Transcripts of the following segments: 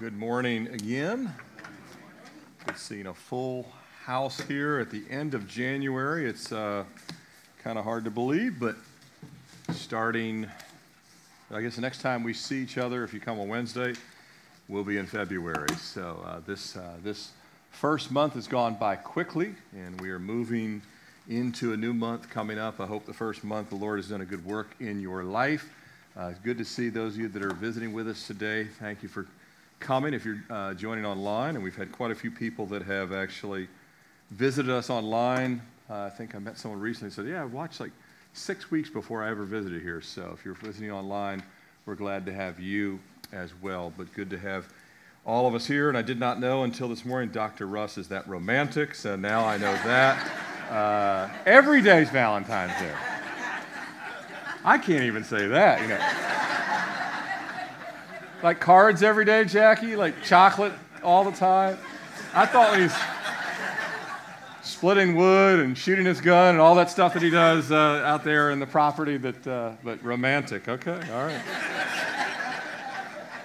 good morning again. Good seeing a full house here at the end of January. It's uh, kind of hard to believe, but starting, I guess the next time we see each other, if you come on Wednesday, will be in February. So uh, this uh, this first month has gone by quickly, and we are moving into a new month coming up. I hope the first month the Lord has done a good work in your life. Uh, it's good to see those of you that are visiting with us today. Thank you for coming if you're uh, joining online. And we've had quite a few people that have actually visited us online. Uh, I think I met someone recently who said, Yeah, I watched like six weeks before I ever visited here. So if you're visiting online, we're glad to have you as well. But good to have all of us here. And I did not know until this morning Dr. Russ is that romantic. So now I know that. Uh, every day's Valentine's Day. I can't even say that, you know. Like cards every day, Jackie? Like chocolate all the time? I thought he's splitting wood and shooting his gun and all that stuff that he does uh, out there in the property, but, uh, but romantic. Okay, all right.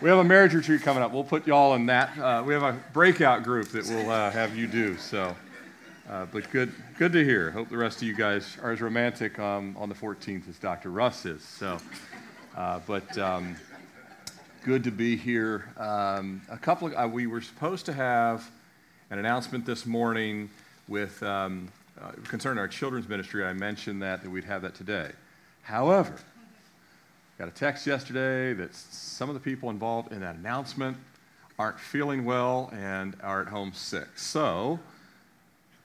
We have a marriage retreat coming up. We'll put y'all in that. Uh, we have a breakout group that we'll uh, have you do. So uh, but good, good to hear. Hope the rest of you guys are as romantic um, on the 14th as Dr. Russ is. So, uh, but um, good to be here. Um, a couple. Of, uh, we were supposed to have an announcement this morning with um, uh, concerning our children's ministry. I mentioned that that we'd have that today. However, got a text yesterday that some of the people involved in that announcement aren't feeling well and are at home sick. So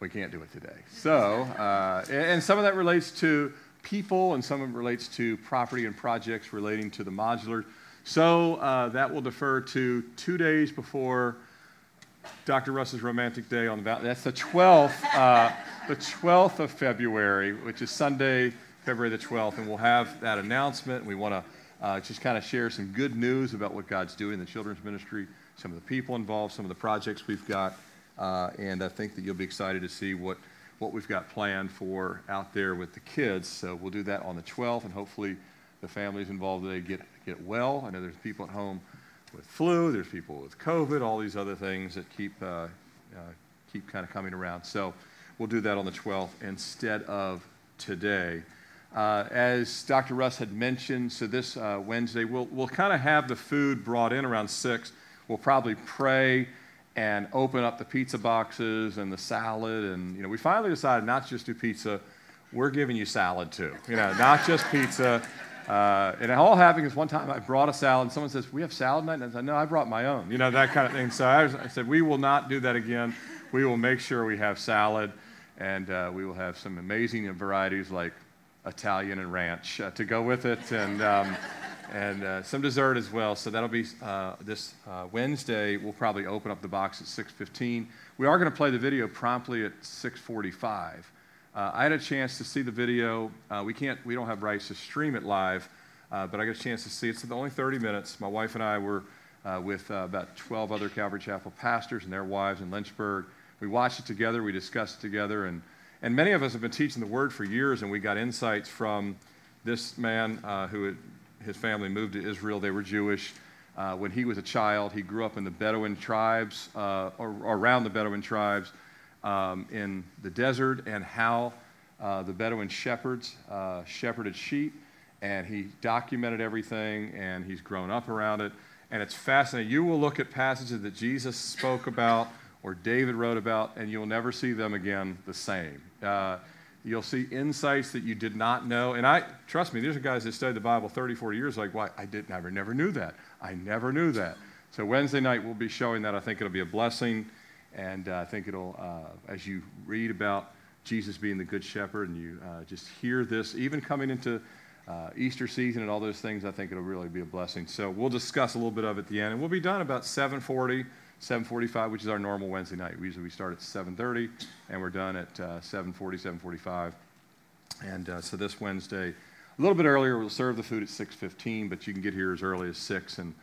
we can't do it today. So, uh, and some of that relates to people, and some of it relates to property and projects relating to the modular. So uh, that will defer to two days before Dr. Russ's Romantic Day on the Valley. That's the 12th, uh, the 12th of February, which is Sunday, February the 12th, and we'll have that announcement. We want to uh, just kind of share some good news about what God's doing in the children's ministry, some of the people involved, some of the projects we've got. Uh, and I think that you'll be excited to see what, what we've got planned for out there with the kids. So we'll do that on the 12th, and hopefully the families involved today get, get well. I know there's people at home with flu, there's people with COVID, all these other things that keep, uh, uh, keep kind of coming around. So we'll do that on the 12th instead of today. Uh, as Dr. Russ had mentioned, so this uh, Wednesday, we'll, we'll kind of have the food brought in around 6. We'll probably pray and open up the pizza boxes and the salad. And, you know, we finally decided not to just do pizza, we're giving you salad too. You know, not just pizza. Uh, and all happened because one time I brought a salad and someone says, We have salad night? And I said, No, I brought my own. You know, that kind of thing. So I, was, I said, We will not do that again. We will make sure we have salad and uh, we will have some amazing varieties like Italian and ranch uh, to go with it. And, um, and uh, some dessert as well. So that'll be uh, this uh, Wednesday. We'll probably open up the box at 6:15. We are going to play the video promptly at 6:45. Uh, I had a chance to see the video. Uh, we can't, we don't have rights to stream it live, uh, but I got a chance to see it. It's only 30 minutes. My wife and I were with about 12 other Calvary Chapel pastors and their wives in Lynchburg. We watched it together. We discussed it together, and and many of us have been teaching the Word for years, and we got insights from this man who had his family moved to Israel. They were Jewish. Uh, when he was a child, he grew up in the Bedouin tribes, uh, or around the Bedouin tribes um, in the desert, and how uh, the Bedouin shepherds uh, shepherded sheep. And he documented everything, and he's grown up around it. And it's fascinating. You will look at passages that Jesus spoke about or David wrote about, and you'll never see them again the same. Uh, You'll see insights that you did not know. And I, trust me, these are guys that studied the Bible 30, 40 years, like, why? I did never, never knew that. I never knew that. So Wednesday night, we'll be showing that. I think it'll be a blessing. And uh, I think it'll, uh, as you read about Jesus being the good shepherd and you uh, just hear this, even coming into Easter season and all those things, I think it'll really be a blessing. So we'll discuss a little bit of it at the end. And we'll be done about 740. 7:45, which is our normal Wednesday night. We usually we start at 7:30, and we're done at uh, 7:40, 7:45. And uh, so this Wednesday, a little bit earlier, we'll serve the food at 6:15, but you can get here as early as six and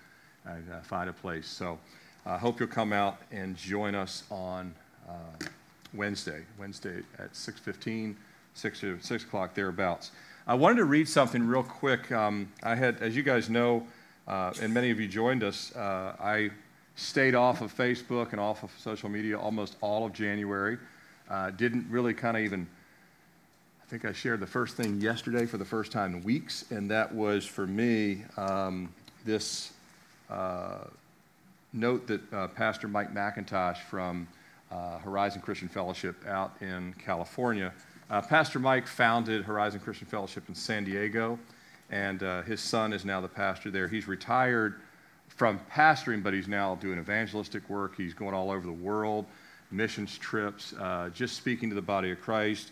uh, find a place. So I uh, hope you'll come out and join us on uh, Wednesday, Wednesday at 6:15, 6 6 o'clock thereabouts. I wanted to read something real quick. Um, I had, as you guys know, uh, and many of you joined us, I stayed off of Facebook and off of social media almost all of January. Uh, didn't really kind of even, I think I shared the first thing yesterday for the first time in weeks, and that was for me um, this uh, note that uh, Pastor Mike McIntosh from uh, Horizon Christian Fellowship out in California. Uh, Pastor Mike founded Horizon Christian Fellowship in San Diego, and uh, his son is now the pastor there. He's retired from pastoring, but he's now doing evangelistic work. He's going all over the world, missions trips, uh, just speaking to the body of Christ,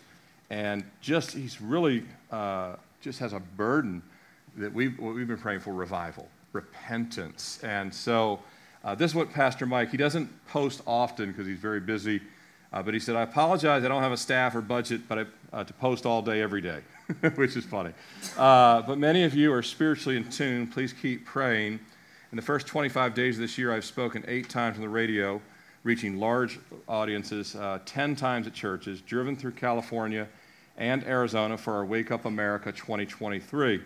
and just he's really just has a burden that we've, we've been praying for revival, repentance, and so. Uh, this is what Pastor Mike, he doesn't post often because he's very busy, uh, but he said, I apologize, I don't have a staff or budget but I, uh, to post all day, every day, which is funny. Uh, but many of you are spiritually in tune. Please keep praying. In the first 25 days of this year, I've spoken eight times on the radio, reaching large audiences, uh, 10 times at churches, driven through California and Arizona for our Wake Up America 2023.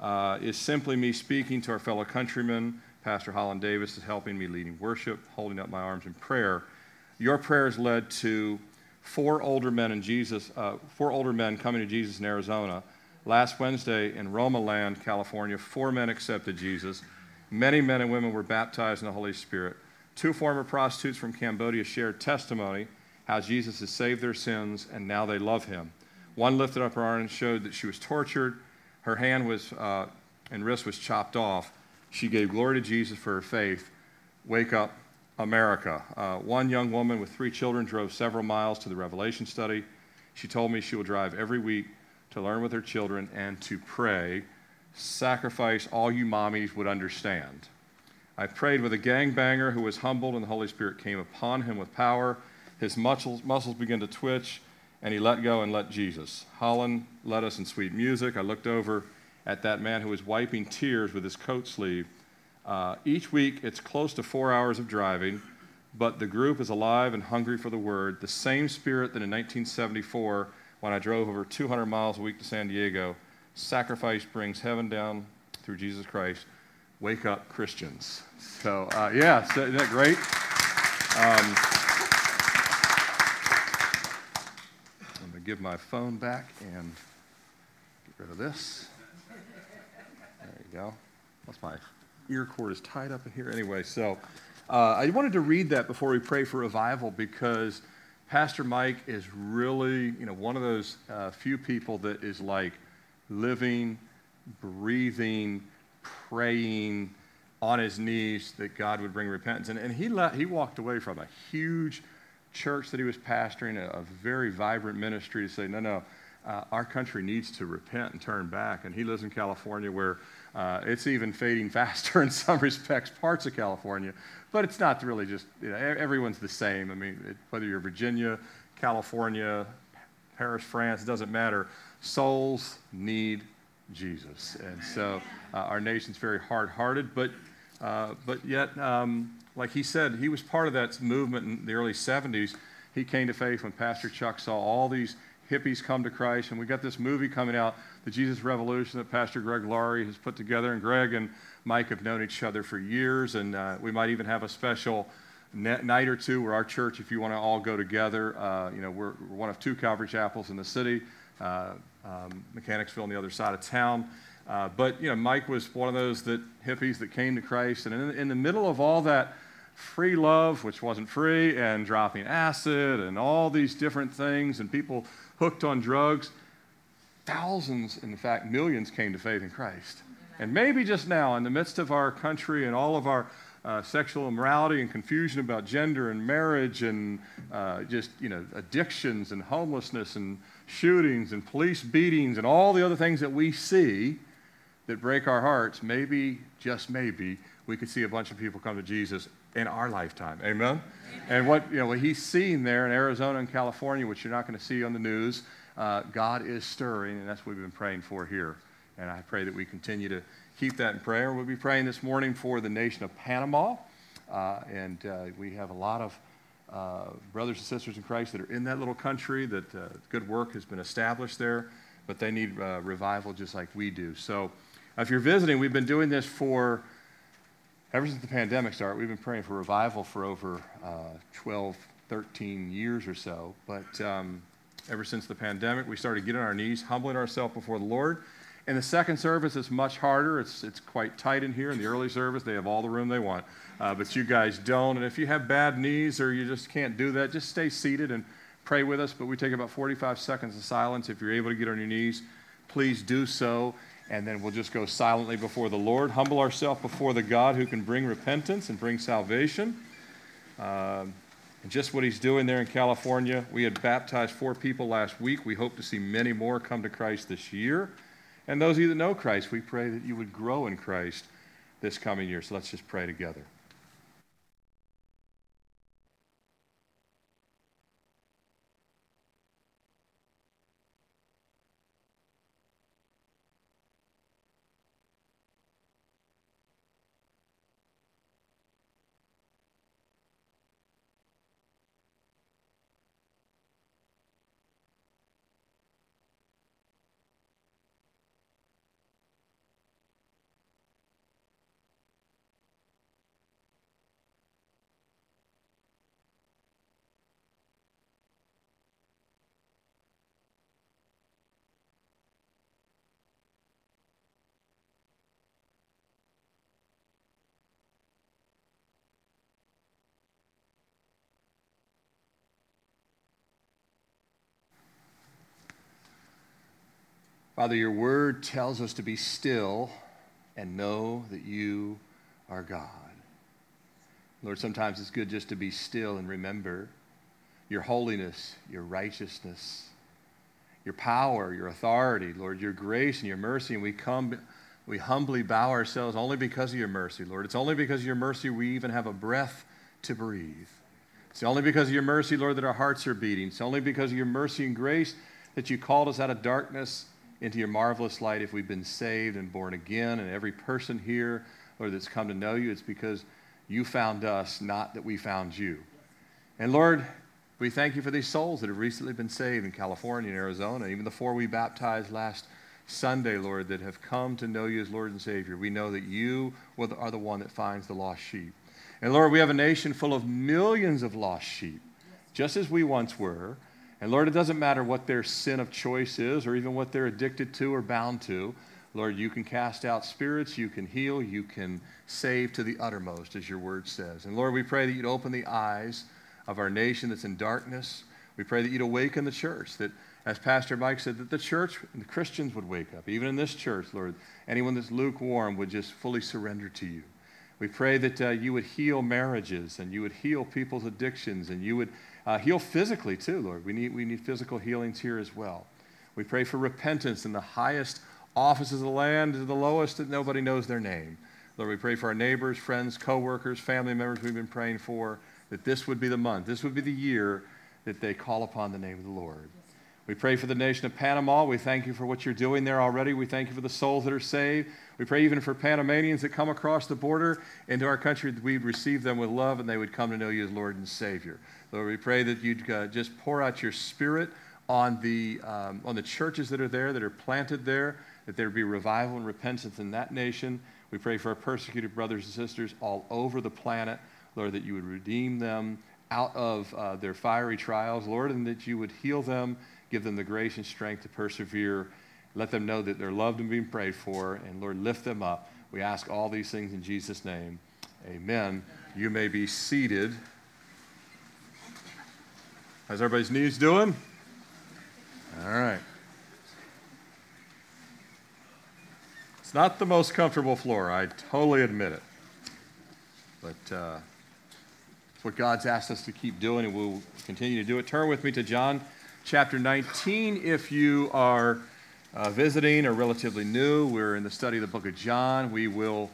Uh, is simply me speaking to our fellow countrymen Pastor Holland Davis is helping me leading worship, holding up my arms in prayer. Your prayers led to four older men in Jesus, uh, four older men coming to Jesus in Arizona. Last Wednesday in Romoland, California, four men accepted Jesus. Many men and women were baptized in the Holy Spirit. Two former prostitutes from Cambodia shared testimony how Jesus has saved their sins and now they love him. One lifted up her arm and showed that she was tortured. Her hand was, uh, and wrist was chopped off. She gave glory to Jesus for her faith. Wake up, America. Uh, one young woman with three children drove several miles to the Revelation study. She told me she will drive every week to learn with her children and to pray. Sacrifice all you mommies would understand. I prayed with a gangbanger who was humbled, and the Holy Spirit came upon him with power. His muscles, muscles began to twitch, and he let go and let Jesus. Holland led us in sweet music. I looked over at that man who was wiping tears with his coat sleeve. Uh, each week, it's close to four hours of driving, but the group is alive and hungry for the word. The same spirit that in 1974, when I drove over 200 miles a week to San Diego, sacrifice brings heaven down through Jesus Christ. Wake up, Christians. So, uh, yeah, so, isn't that great? Um, I'm going to give my phone back and get rid of this go. That's my ear cord is tied up in here. Anyway, so uh, I wanted to read that before we pray for revival because Pastor Mike is really, you know, one of those uh, few people that is like living, breathing, praying on his knees that God would bring repentance. And, and he, let, he walked away from a huge church that he was pastoring, a, a very vibrant ministry to say, no, no, uh, our country needs to repent and turn back. And he lives in California where uh, it's even fading faster in some respects, parts of California. But it's not really just, you know, everyone's the same. I mean, it, whether you're Virginia, California, Paris, France, it doesn't matter. Souls need Jesus. And so uh, our nation's very hard hearted, but, uh, but yet, um, like he said, he was part of that movement in the early 70s. He came to faith when Pastor Chuck saw all these hippies come to Christ. And we got this movie coming out, The Jesus Revolution, that Pastor Greg Laurie has put together. And Greg and Mike have known each other for years. And uh, we might even have a special night or two where our church, if you want to all go together, uh, you know, we're, we're, one of two Calvary chapels in the city, uh, um, Mechanicsville on the other side of town. Uh, but, you know, Mike was one of those that hippies that came to Christ. And in, in the middle of all that, free love, which wasn't free, and dropping acid, and all these different things, and people hooked on drugs. Thousands, in fact, millions came to faith in Christ. And maybe just now, in the midst of our country and all of our uh, sexual immorality and confusion about gender and marriage and uh, just, you know, addictions and homelessness and shootings and police beatings and all the other things that we see that break our hearts, maybe, just maybe, we could see a bunch of people come to Jesus in our lifetime. Amen? And what, you know, what he's seeing there in Arizona and California, which you're not going to see on the news, uh, God is stirring, and that's what we've been praying for here. And I pray that we continue to keep that in prayer. We'll be praying this morning for the nation of Panama. Uh, and uh, we have a lot of uh, brothers and sisters in Christ that are in that little country, that uh, good work has been established there, but they need uh, revival just like we do. So if you're visiting, we've been doing this for ever since the pandemic started, we've been praying for revival for over uh, 12, 13 years or so. But um, ever since the pandemic, we started getting on our knees, humbling ourselves before the Lord. In the second service, it's much harder. It's, it's quite tight in here. In the early service, they have all the room they want. Uh, but you guys don't. And if you have bad knees or you just can't do that, just stay seated and pray with us. But we take about 45 seconds of silence. If you're able to get on your knees, please do so and then we'll just go silently before the Lord, humble ourselves before the God who can bring repentance and bring salvation. Um, and just what he's doing there in California. We had baptized four people last week. We hope to see many more come to Christ this year. And those of you that know Christ, we pray that you would grow in Christ this coming year. So let's just pray together. Father, your word tells us to be still and know that you are God. Lord, sometimes it's good just to be still and remember your holiness, your righteousness, your power, your authority, Lord, your grace and your mercy. And we come, we humbly bow ourselves only because of your mercy, Lord. It's only because of your mercy we even have a breath to breathe. It's only because of your mercy, Lord, that our hearts are beating. It's only because of your mercy and grace that you called us out of darkness into your marvelous light if we've been saved and born again. And every person here, or that's come to know you, it's because you found us, not that we found you. And Lord, we thank you for these souls that have recently been saved in California and Arizona, even the four we baptized last Sunday, Lord, that have come to know you as Lord and Savior. We know that you are the one that finds the lost sheep. And Lord, we have a nation full of millions of lost sheep, just as we once were. And Lord, it doesn't matter what their sin of choice is or even what they're addicted to or bound to. Lord, you can cast out spirits, you can heal, you can save to the uttermost, as your word says. And Lord, we pray that you'd open the eyes of our nation that's in darkness. We pray that you'd awaken the church, that, as Pastor Mike said, that the church and the Christians would wake up. Even in this church, Lord, anyone that's lukewarm would just fully surrender to you. We pray that uh, you would heal marriages and you would heal people's addictions and you would uh, heal physically, too, Lord. We need, we need physical healings here as well. We pray for repentance in the highest offices of the land to the lowest that nobody knows their name. Lord, we pray for our neighbors, friends, co-workers, family members we've been praying for, that this would be the month, this would be the year that they call upon the name of the Lord. We pray for the nation of Panama. We thank you for what you're doing there already. We thank you for the souls that are saved. We pray even for Panamanians that come across the border into our country that we'd receive them with love and they would come to know you as Lord and Savior. Lord, we pray that you'd uh, just pour out your spirit on the, um, on the churches that are there, that are planted there, that there be revival and repentance in that nation. We pray for our persecuted brothers and sisters all over the planet, Lord, that you would redeem them out of uh, their fiery trials, Lord, and that you would heal them, give them the grace and strength to persevere. Let them know that they're loved and being prayed for, and Lord, lift them up. We ask all these things in Jesus' name. Amen. You may be seated. How's everybody's knees doing? All right. It's not the most comfortable floor, I totally admit it. But uh, it's what God's asked us to keep doing, and we'll continue to do it. Turn with me to John chapter 19 if you are uh, visiting or relatively new. We're in the study of the book of John. We will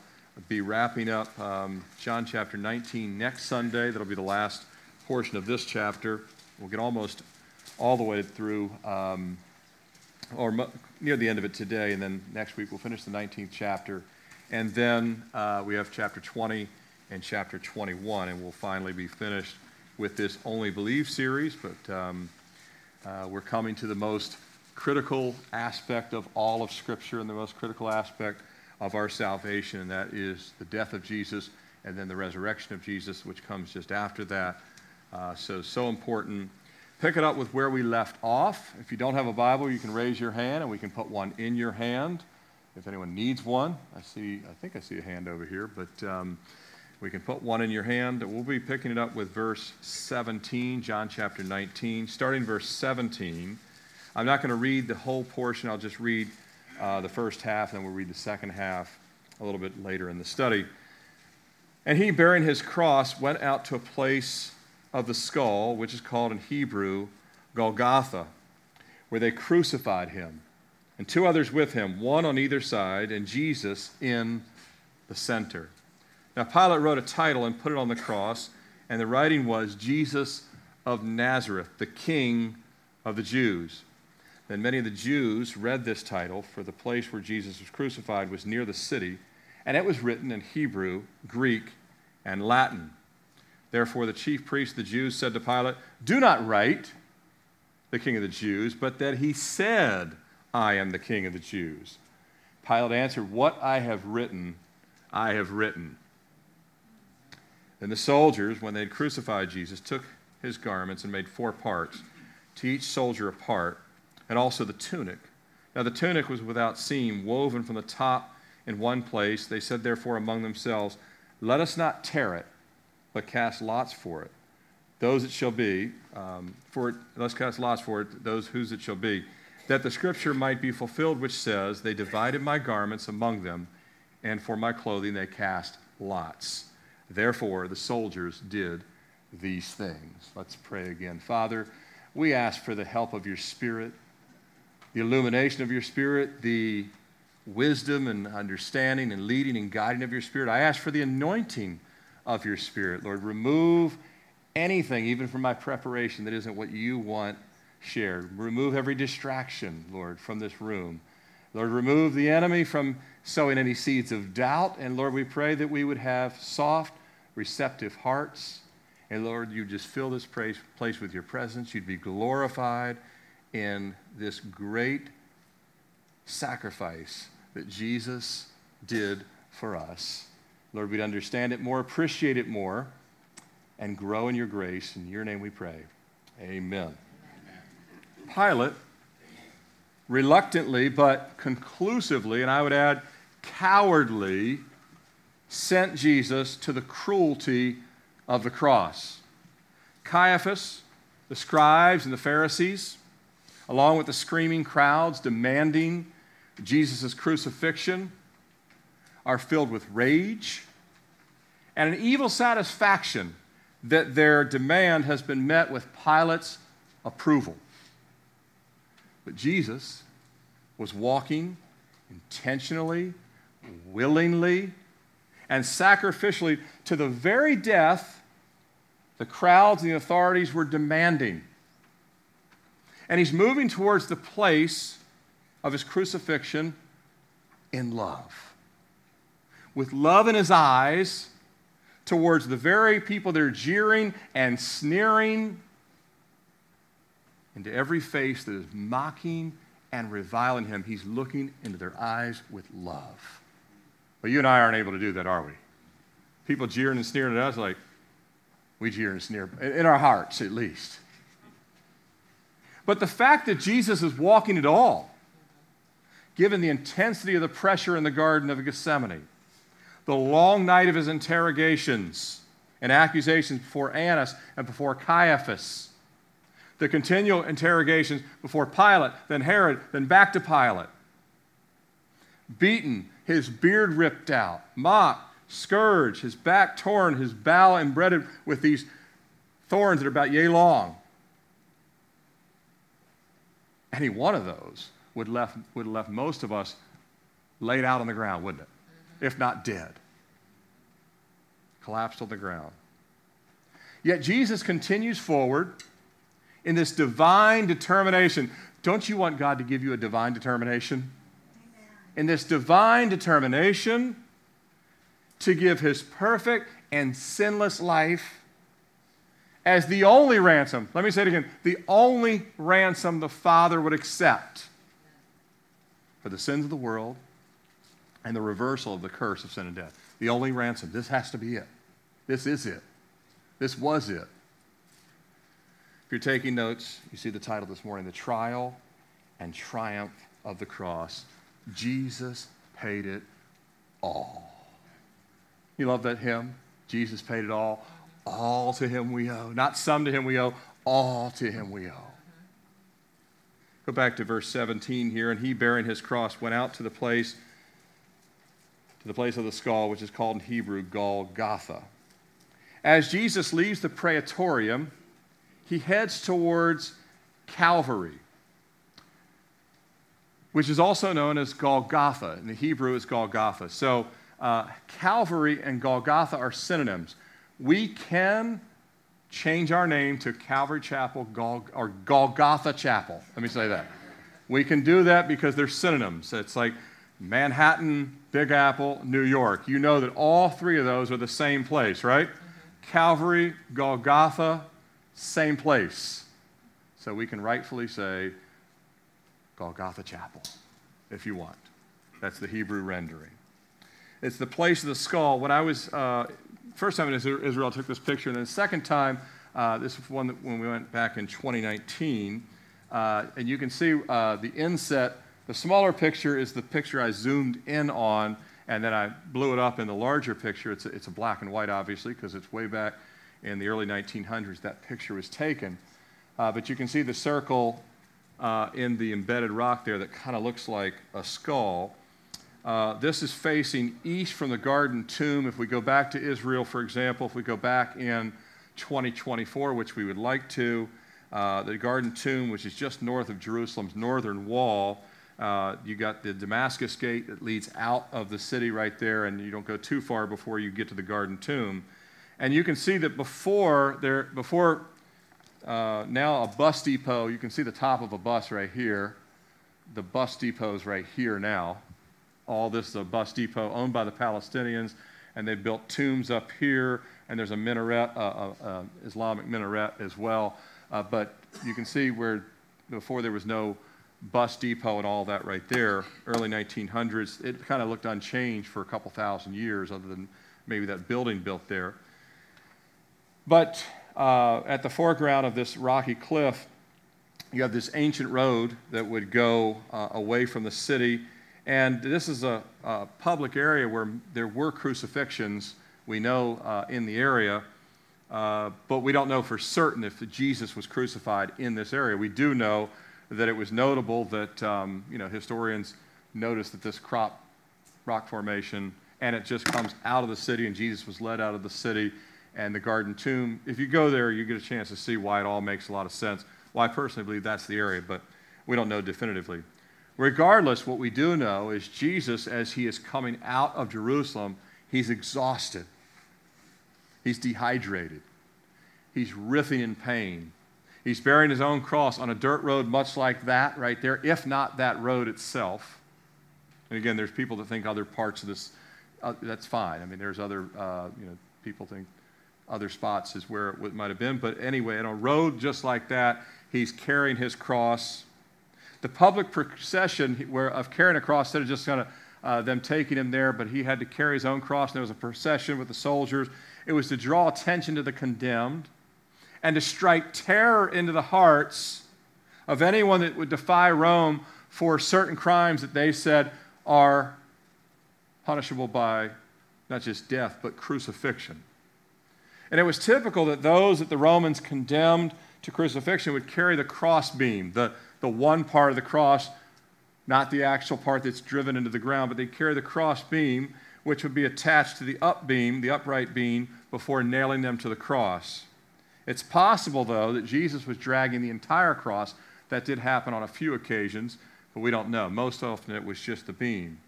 be wrapping up um, John chapter 19 next Sunday. That'll be the last portion of this chapter. We'll get almost all the way through, um, or mo- near the end of it today, and then next week we'll finish the 19th chapter. And then uh, we have chapter 20 and chapter 21, and we'll finally be finished with this Only Believe series. But um, uh, we're coming to the most critical aspect of all of Scripture and the most critical aspect of our salvation, and that is the death of Jesus and then the resurrection of Jesus, which comes just after that. Uh, so, so important. Pick it up with where we left off. If you don't have a Bible, you can raise your hand and we can put one in your hand. If anyone needs one, I see, I think I see a hand over here, but um, we can put one in your hand. We'll be picking it up with verse 17, John chapter 19, starting verse 17. I'm not going to read the whole portion, I'll just read uh, the first half, and then we'll read the second half a little bit later in the study. And he, bearing his cross, went out to a place of the skull, which is called in Hebrew Golgotha, where they crucified him, and two others with him, one on either side, and Jesus in the center. Now, Pilate wrote a title and put it on the cross, and the writing was Jesus of Nazareth, the King of the Jews. Then many of the Jews read this title, for the place where Jesus was crucified was near the city, and it was written in Hebrew, Greek, and Latin. Therefore, the chief priests of the Jews said to Pilate, Do not write the king of the Jews, but that he said, I am the king of the Jews. Pilate answered, What I have written, I have written. Then the soldiers, when they had crucified Jesus, took his garments and made four parts, to each soldier a part, and also the tunic. Now the tunic was without seam, woven from the top in one place. They said, therefore, among themselves, Let us not tear it but cast lots for it. Those it shall be, um, for it, let's cast lots for it, those whose it shall be, that the scripture might be fulfilled, which says, They divided my garments among them, and for my clothing they cast lots. Therefore, the soldiers did these things. Let's pray again. Father, we ask for the help of your Spirit, the illumination of your Spirit, the wisdom and understanding and leading and guiding of your Spirit. I ask for the anointing of your Spirit. Lord, remove anything, even from my preparation, that isn't what you want shared. Remove every distraction, Lord, from this room. Lord, remove the enemy from sowing any seeds of doubt. And Lord, we pray that we would have soft, receptive hearts. And Lord, you just fill this place with your presence. You'd be glorified in this great sacrifice that Jesus did for us. Lord, we'd understand it more, appreciate it more, and grow in your grace. In your name we pray. Amen. Pilate, reluctantly but conclusively, and I would add cowardly, sent Jesus to the cruelty of the cross. Caiaphas, the scribes, and the Pharisees, along with the screaming crowds demanding Jesus' crucifixion, are filled with rage and an evil satisfaction that their demand has been met with Pilate's approval. But Jesus was walking intentionally, willingly, and sacrificially to the very death the crowds and the authorities were demanding. And he's moving towards the place of his crucifixion in love with love in his eyes towards the very people that are jeering and sneering, into every face that is mocking and reviling him. He's looking into their eyes with love. But you and I aren't able to do that, are we? People jeering and sneering at us like we jeer and sneer, in our hearts at least. But the fact that Jesus is walking at all, given the intensity of the pressure in the Garden of Gethsemane, the long night of his interrogations and accusations before Annas and before Caiaphas, the continual interrogations before Pilate, then Herod, then back to Pilate. Beaten, his beard ripped out, mocked, scourged, his back torn, his bow embreaded with these thorns that are about yea long. Any one of those would, left, would have left most of us laid out on the ground, wouldn't it? If not dead. Collapsed on the ground. Yet Jesus continues forward in this divine determination. Don't you want God to give you a divine determination? In this divine determination to give his perfect and sinless life as the only ransom. Let me say it again the only ransom the Father would accept for the sins of the world and the reversal of the curse of sin and death. the only ransom. This has to be it. This is it. This was it. If you're taking notes, you see the title this morning The Trial and Triumph of the Cross. Jesus paid it all. You love that hymn? Jesus paid it all. All to him we owe. Not some to him we owe, all to him we owe. Go back to verse 17 here. And he, bearing his cross, went out to the place, the place of the skull, which is called in Hebrew Golgotha. As Jesus leaves the praetorium, he heads towards Calvary, which is also known as Golgotha. In the Hebrew, it's Golgotha. So uh, Calvary and Golgotha are synonyms. We can change our name to Calvary Chapel Gol- or Golgotha Chapel. Let me say that. We can do that because they're synonyms. It's like Manhattan, Big Apple, New York. You know that all three of those are the same place, right? Mm-hmm. Calvary, Golgotha, same place. So we can rightfully say Golgotha Chapel if you want. That's the Hebrew rendering. It's the place of the skull. When I was, uh, first time in Israel, I took this picture, and then the second time, uh, this is one that when we went back in 2019, uh, and you can see uh, the inset. The smaller picture is the picture I zoomed in on, and then I blew it up in the larger picture. It's a, it's a black and white, obviously, because it's way back in the early 1900s that picture was taken. Uh, but you can see the circle uh, in the embedded rock there that kind of looks like a skull. Uh, this is facing east from the Garden Tomb. If we go back to Israel, for example, if we go back in 2024, which we would like to, uh, the Garden Tomb, which is just north of Jerusalem's northern wall, uh, you got the Damascus Gate that leads out of the city right there, and you don't go too far before you get to the Garden Tomb. And you can see that before there, before uh, now a bus depot, you can see the top of a bus right here. The bus depot is right here now all this is a bus depot owned by the Palestinians, and they built tombs up here, and there's a minaret, uh, uh, uh, Islamic minaret as well. Uh, but you can see where before there was no bus depot and all that right there, early 1900s, it kind of looked unchanged for a couple thousand years, other than maybe that building built there. But uh, at the foreground of this rocky cliff, you have this ancient road that would go uh, away from the city and this is a, a public area where there were crucifixions, we know, uh, in the area, uh, but we don't know for certain if Jesus was crucified in this area. We do know that it was notable that, um, you know, historians noticed that this crop rock formation, and it just comes out of the city, and Jesus was led out of the city, and the garden tomb. If you go there, you get a chance to see why it all makes a lot of sense. Well, I personally believe that's the area, but we don't know definitively. Regardless, what we do know is Jesus, as he is coming out of Jerusalem, he's exhausted, he's dehydrated, he's writhing in pain. He's bearing his own cross on a dirt road, much like that right there, if not that road itself. And again, there's people that think other parts of this, uh, that's fine. I mean, there's other, uh, you know, people think other spots is where it might have been. But anyway, on a road just like that, he's carrying his cross the public procession where, of carrying a cross, instead of just kind of uh, them taking him there, but he had to carry his own cross, and there was a procession with the soldiers. It was to draw attention to the condemned and to strike terror into the hearts of anyone that would defy Rome for certain crimes that they said are punishable by not just death, but crucifixion. And it was typical that those that the Romans condemned to crucifixion would carry the crossbeam, the, the one part of the cross, not the actual part that's driven into the ground, but they'd carry the cross beam, which would be attached to the up beam, the upright beam, before nailing them to the cross. It's possible, though, that Jesus was dragging the entire cross. That did happen on a few occasions, but we don't know. Most often it was just the beam.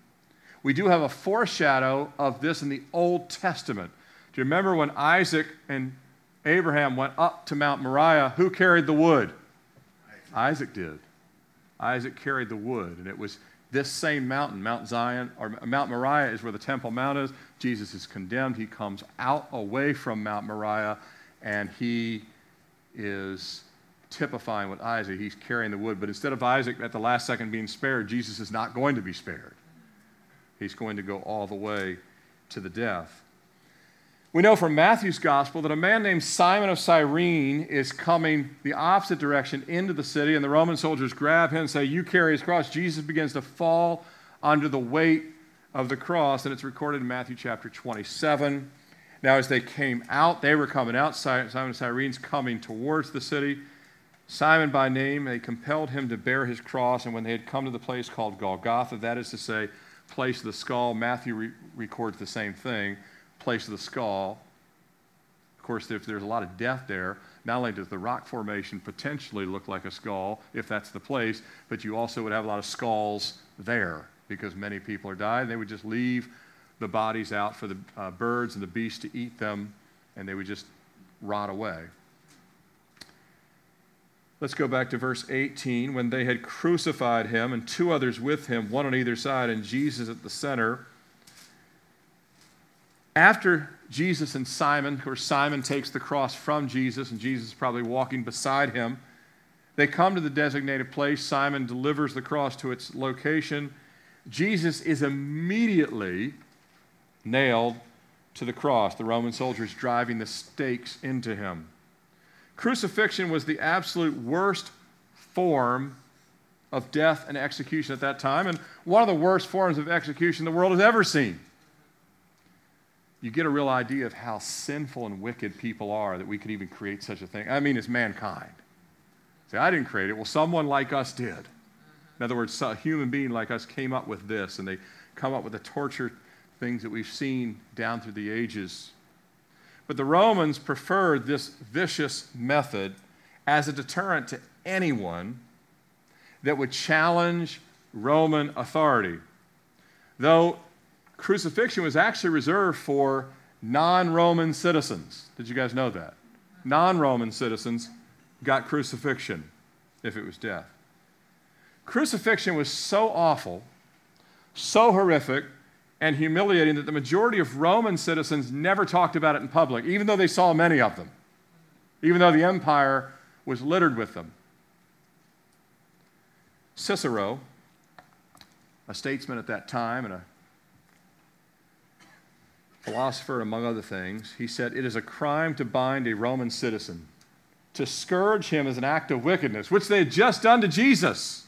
We do have a foreshadow of this in the Old Testament. Do you remember when Isaac and Abraham went up to Mount Moriah? Who carried the wood? Isaac did. Isaac carried the wood, and it was this same mountain, Mount Zion, or Mount Moriah is where the Temple Mount is. Jesus is condemned. He comes out away from Mount Moriah, and he is typifying with Isaac. He's carrying the wood. But instead of Isaac at the last second being spared, Jesus is not going to be spared. He's going to go all the way to the death. We know from Matthew's gospel that a man named Simon of Cyrene is coming the opposite direction into the city, and the Roman soldiers grab him and say, You carry his cross. Jesus begins to fall under the weight of the cross, and it's recorded in Matthew chapter 27. Now, as they came out, they were coming out. Simon of Cyrene's coming towards the city. Simon by name, they compelled him to bear his cross, and when they had come to the place called Golgotha, that is to say, place of the skull, Matthew re- records the same thing place of the skull. Of course, if there's a lot of death there, not only does the rock formation potentially look like a skull, if that's the place, but you also would have a lot of skulls there because many people are dying. They would just leave the bodies out for the uh, birds and the beasts to eat them, and they would just rot away. Let's go back to verse 18. When they had crucified him and two others with him, one on either side, and Jesus at the center, after Jesus and Simon, course, Simon takes the cross from Jesus, and Jesus is probably walking beside him. They come to the designated place. Simon delivers the cross to its location. Jesus is immediately nailed to the cross, the Roman soldiers driving the stakes into him. Crucifixion was the absolute worst form of death and execution at that time, and one of the worst forms of execution the world has ever seen you get a real idea of how sinful and wicked people are that we could even create such a thing. I mean, it's mankind. Say, I didn't create it. Well, someone like us did. In other words, a human being like us came up with this, and they come up with a torture things that we've seen down through the ages. But the Romans preferred this vicious method as a deterrent to anyone that would challenge Roman authority. Though crucifixion was actually reserved for non Roman citizens. Did you guys know that? Non Roman citizens got crucifixion if it was death. Crucifixion was so awful, so horrific, and humiliating that the majority of Roman citizens never talked about it in public, even though they saw many of them, even though the empire was littered with them. Cicero, a statesman at that time and a philosopher, among other things, he said, It is a crime to bind a Roman citizen. To scourge him is an act of wickedness, which they had just done to Jesus.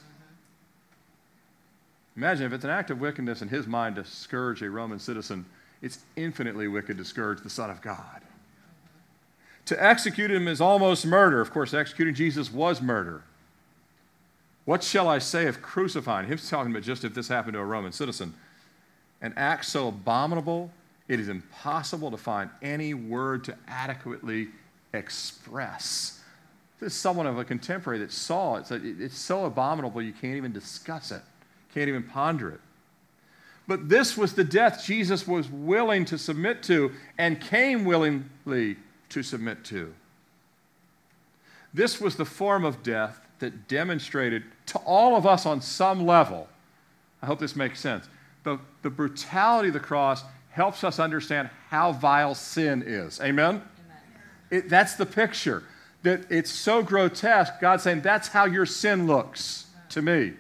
Imagine if it's an act of wickedness in his mind to scourge a Roman citizen, it's infinitely wicked to scourge the Son of God. To execute him is almost murder. Of course, executing Jesus was murder. What shall I say of crucifying? He's talking about just if this happened to a Roman citizen. An act so abominable it is impossible to find any word to adequately express. This is someone of a contemporary that saw it. It's so abominable you can't even discuss it, can't even ponder it. But this was the death Jesus was willing to submit to and came willingly to submit to. This was the form of death that demonstrated to all of us on some level, I hope this makes sense, the, the brutality of the cross helps us understand how vile sin is. Amen? Amen. It, that's the picture. That it's so grotesque, God's saying, that's how your sin looks to me.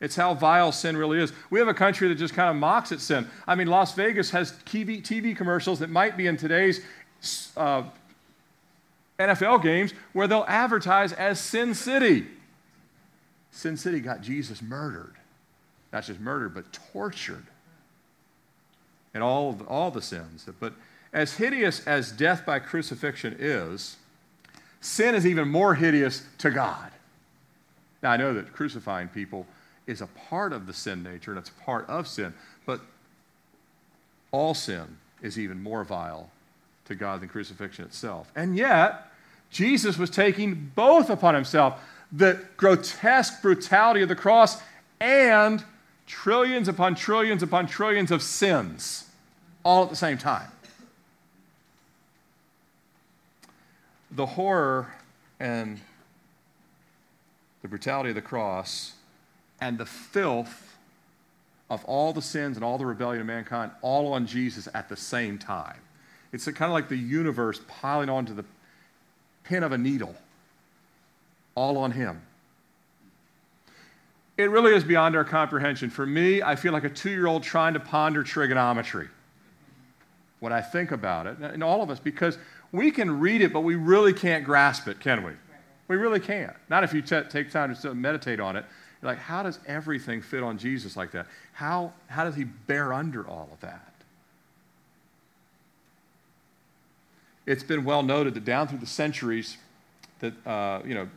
It's how vile sin really is. We have a country that just kind of mocks at sin. I mean, Las Vegas has TV, TV commercials that might be in today's uh, NFL games where they'll advertise as Sin City. Sin City got Jesus murdered. Not just murdered, but tortured and all, all the sins. But as hideous as death by crucifixion is, sin is even more hideous to God. Now, I know that crucifying people is a part of the sin nature and it's a part of sin, but all sin is even more vile to God than crucifixion itself. And yet, Jesus was taking both upon himself the grotesque brutality of the cross and trillions upon trillions upon trillions of sins all at the same time. The horror and the brutality of the cross and the filth of all the sins and all the rebellion of mankind all on Jesus at the same time. It's kind of like the universe piling onto the pin of a needle, all on him. it really is beyond our comprehension. For me, I feel like a two year old trying to ponder trigonometry when I think about it, and all of us, because we can read it, but we really can't grasp it, can we? We really can't. Not if you t- take time to meditate on it. Like, how does everything fit on Jesus like that? How, how does he bear under all of that? It's been well noted that down through the centuries, that uh, you know,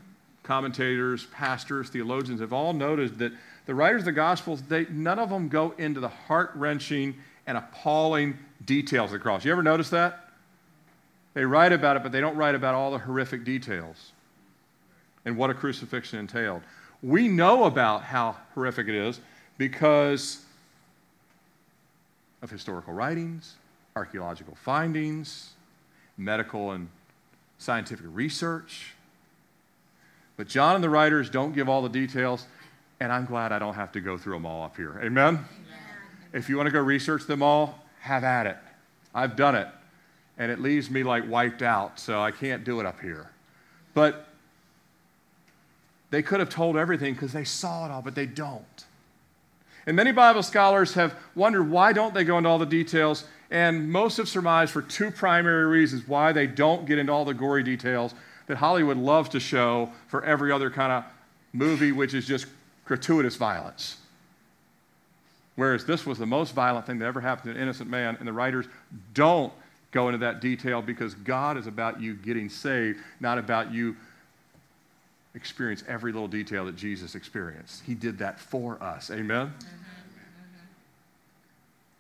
commentators, pastors, theologians have all noted that the writers of the Gospels, they, none of them go into the heart wrenching and appalling details of the cross. You ever notice that? They write about it, but they don't write about all the horrific details and what a crucifixion entailed. We know about how horrific it is because of historical writings, archaeological findings, medical and scientific research. But John and the writers don't give all the details, and I'm glad I don't have to go through them all up here. Amen? Amen. If you want to go research them all, have at it. I've done it, and it leaves me like wiped out, so I can't do it up here. But they could have told everything because they saw it all, but they don't. And many Bible scholars have wondered why don't they go into all the details, and most have surmised for two primary reasons why they don't get into all the gory details that Hollywood loves to show for every other kind of movie, which is just gratuitous violence. Whereas this was the most violent thing that ever happened to an innocent man, and the writers don't go into that detail because God is about you getting saved, not about you experience every little detail that Jesus experienced. He did that for us. Amen? Mm-hmm.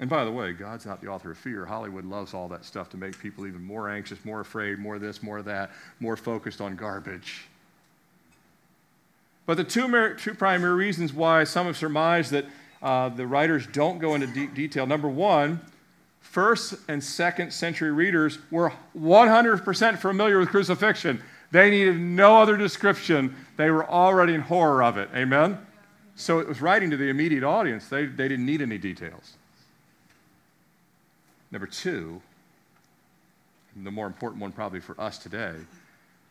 And by the way, God's not the author of fear. Hollywood loves all that stuff to make people even more anxious, more afraid, more this, more that, more focused on garbage. But the two, two primary reasons why some have surmised that uh, the writers don't go into deep detail number one, first and second century readers were 100% familiar with crucifixion. They needed no other description. They were already in horror of it. Amen? So it was writing to the immediate audience. They, they didn't need any details. Number two, the more important one probably for us today,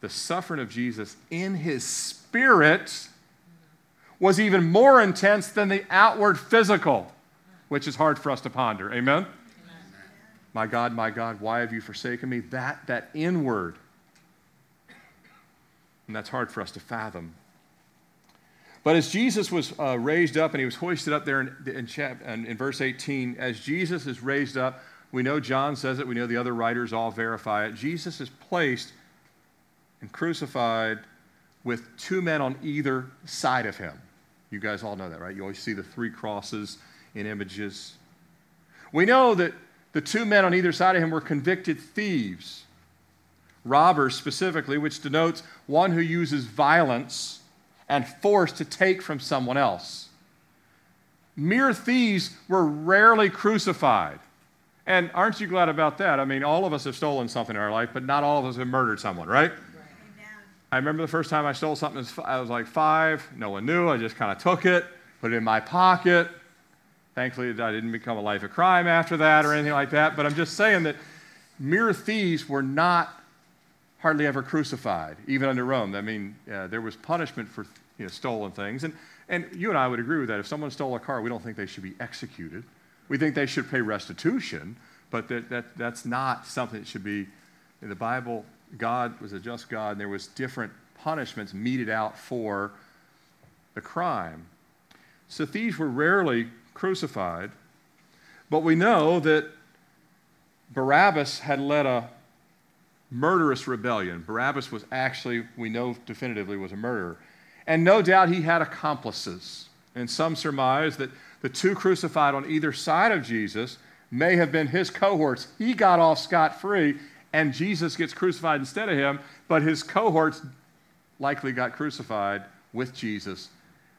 the suffering of Jesus in his spirit was even more intense than the outward physical, which is hard for us to ponder. Amen? Amen? My God, my God, why have you forsaken me? That, that inward and that's hard for us to fathom. But as Jesus was uh, raised up and he was hoisted up there in, in, chap, in, verse 18, as Jesus is raised up, we know John says it, we know the other writers all verify it. Jesus is placed and crucified with two men on either side of him. You guys all know that, right? You always see the three crosses in images. We know that the two men on either side of him were convicted thieves robbers specifically, which denotes one who uses violence and force to take from someone else. Mere thieves were rarely crucified. And aren't you glad about that? I mean, all of us have stolen something in our life, but not all of us have murdered someone, right? I remember the first time I stole something, I was like five. No one knew. I just kind of took it, put it in my pocket. Thankfully, I didn't become a life of crime after that or anything like that. But I'm just saying that mere thieves were not hardly ever crucified, even under Rome. I mean, uh, there was punishment for you know, stolen things. And, and you and I would agree with that. If someone stole a car, we don't think they should be executed. We think they should pay restitution, but that, that, that's not something that should be. In the Bible, God was a just God, and there was different punishments meted out for the crime. So thieves were rarely crucified, but we know that Barabbas had led a murderous rebellion. Barabbas was actually, we know definitively, was a murderer. And no doubt he had accomplices. And some surmise that the two crucified on either side of Jesus may have been his cohorts. He got off scot free, and Jesus gets crucified instead of him, but his cohorts likely got crucified with Jesus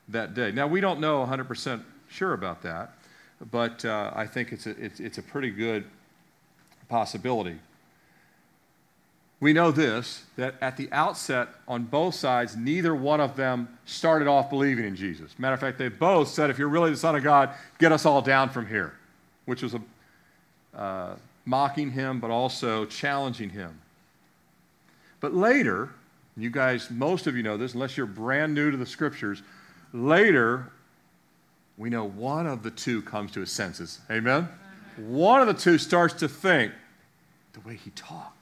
that day. Now, we don't know 100% sure about that, but uh, I think it's a, it's, it's a pretty good possibility we know this that at the outset, on both sides, neither one of them started off believing in Jesus. Matter of fact, they both said, if you're really the Son of God, get us all down from here, which was a, uh, mocking him, but also challenging him. But later, you guys, most of you know this, unless you're brand new to the scriptures, later, we know one of the two comes to his senses. Amen? One of the two starts to think the way he talks,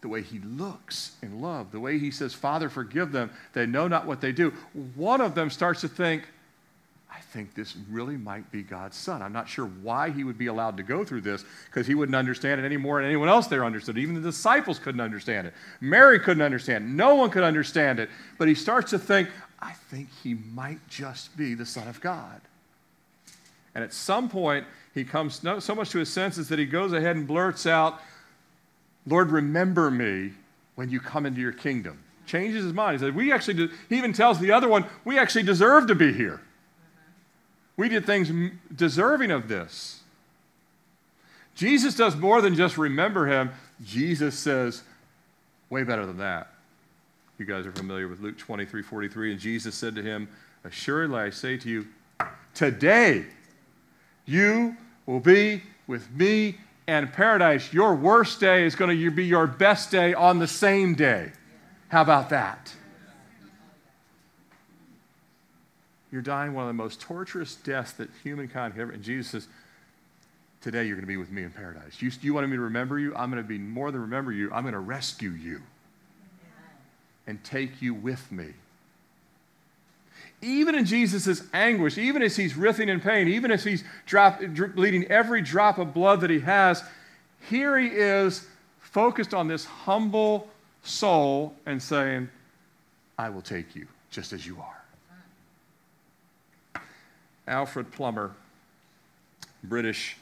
the way he looks in love, the way he says, Father, forgive them. They know not what they do. One of them starts to think, I think this really might be God's son. I'm not sure why he would be allowed to go through this because he wouldn't understand it any more than anyone else there understood. Even the disciples couldn't understand it. Mary couldn't understand it. No one could understand it. But he starts to think, I think he might just be the Son of God. And at some point, he comes so much to his senses that he goes ahead and blurts out, Lord, remember me when you come into your kingdom. Changes his mind. He says, We actually, he even tells the other one, we actually deserve to be here. We did things deserving of this. Jesus does more than just remember him. Jesus says, way better than that. You guys are familiar with Luke 23 43. And Jesus said to him, Assuredly, I say to you, today you will be with me in paradise. Your worst day is going to be your best day on the same day. How about that? You're dying one of the most torturous deaths that humankind ever. And Jesus says, Today you're going to be with me in paradise. You, you wanted me to remember you? I'm going to be more than remember you. I'm going to rescue you and take you with me. Even in Jesus' anguish, even as he's writhing in pain, even as he's drop, bleeding every drop of blood that he has, here he is focused on this humble soul and saying, I will take you just as you are. Alfred Plummer, British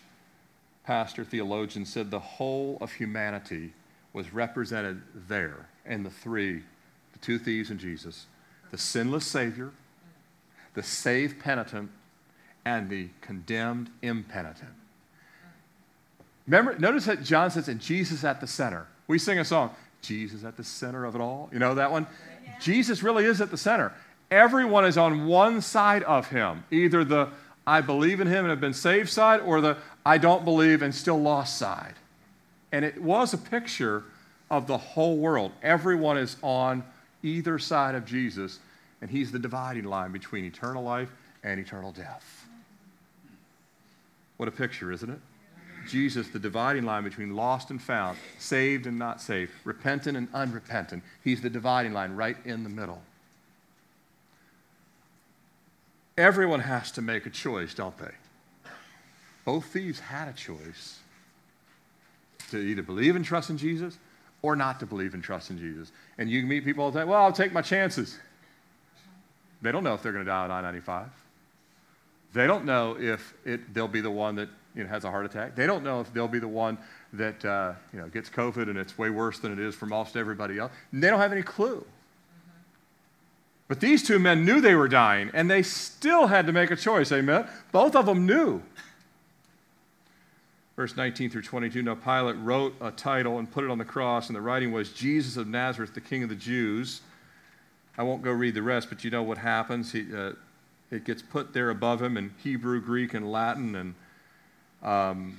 pastor, theologian, said the whole of humanity was represented there in the three the two thieves and Jesus the sinless Savior, the saved penitent, and the condemned impenitent. Remember, notice that John says, and Jesus at the center. We sing a song, Jesus at the center of it all. You know that one? Yeah. Jesus really is at the center. Everyone is on one side of him, either the I believe in him and have been saved side or the I don't believe and still lost side. And it was a picture of the whole world. Everyone is on either side of Jesus, and he's the dividing line between eternal life and eternal death. What a picture, isn't it? Jesus, the dividing line between lost and found, saved and not saved, repentant and unrepentant. He's the dividing line right in the middle. Everyone has to make a choice, don't they? Both thieves had a choice to either believe and trust in Jesus or not to believe and trust in Jesus. And you meet people all the time, well, I'll take my chances. They don't know if they're going to die on I 95. They don't know if it, they'll be the one that you know, has a heart attack. They don't know if they'll be the one that uh, you know, gets COVID and it's way worse than it is for most everybody else. They don't have any clue. But these two men knew they were dying, and they still had to make a choice. Amen? Both of them knew verse 19 through 22. Now, Pilate wrote a title and put it on the cross, and the writing was Jesus of Nazareth, the King of the Jews. I won't go read the rest, but you know what happens. He, uh, it gets put there above him in Hebrew, Greek, and Latin. And um,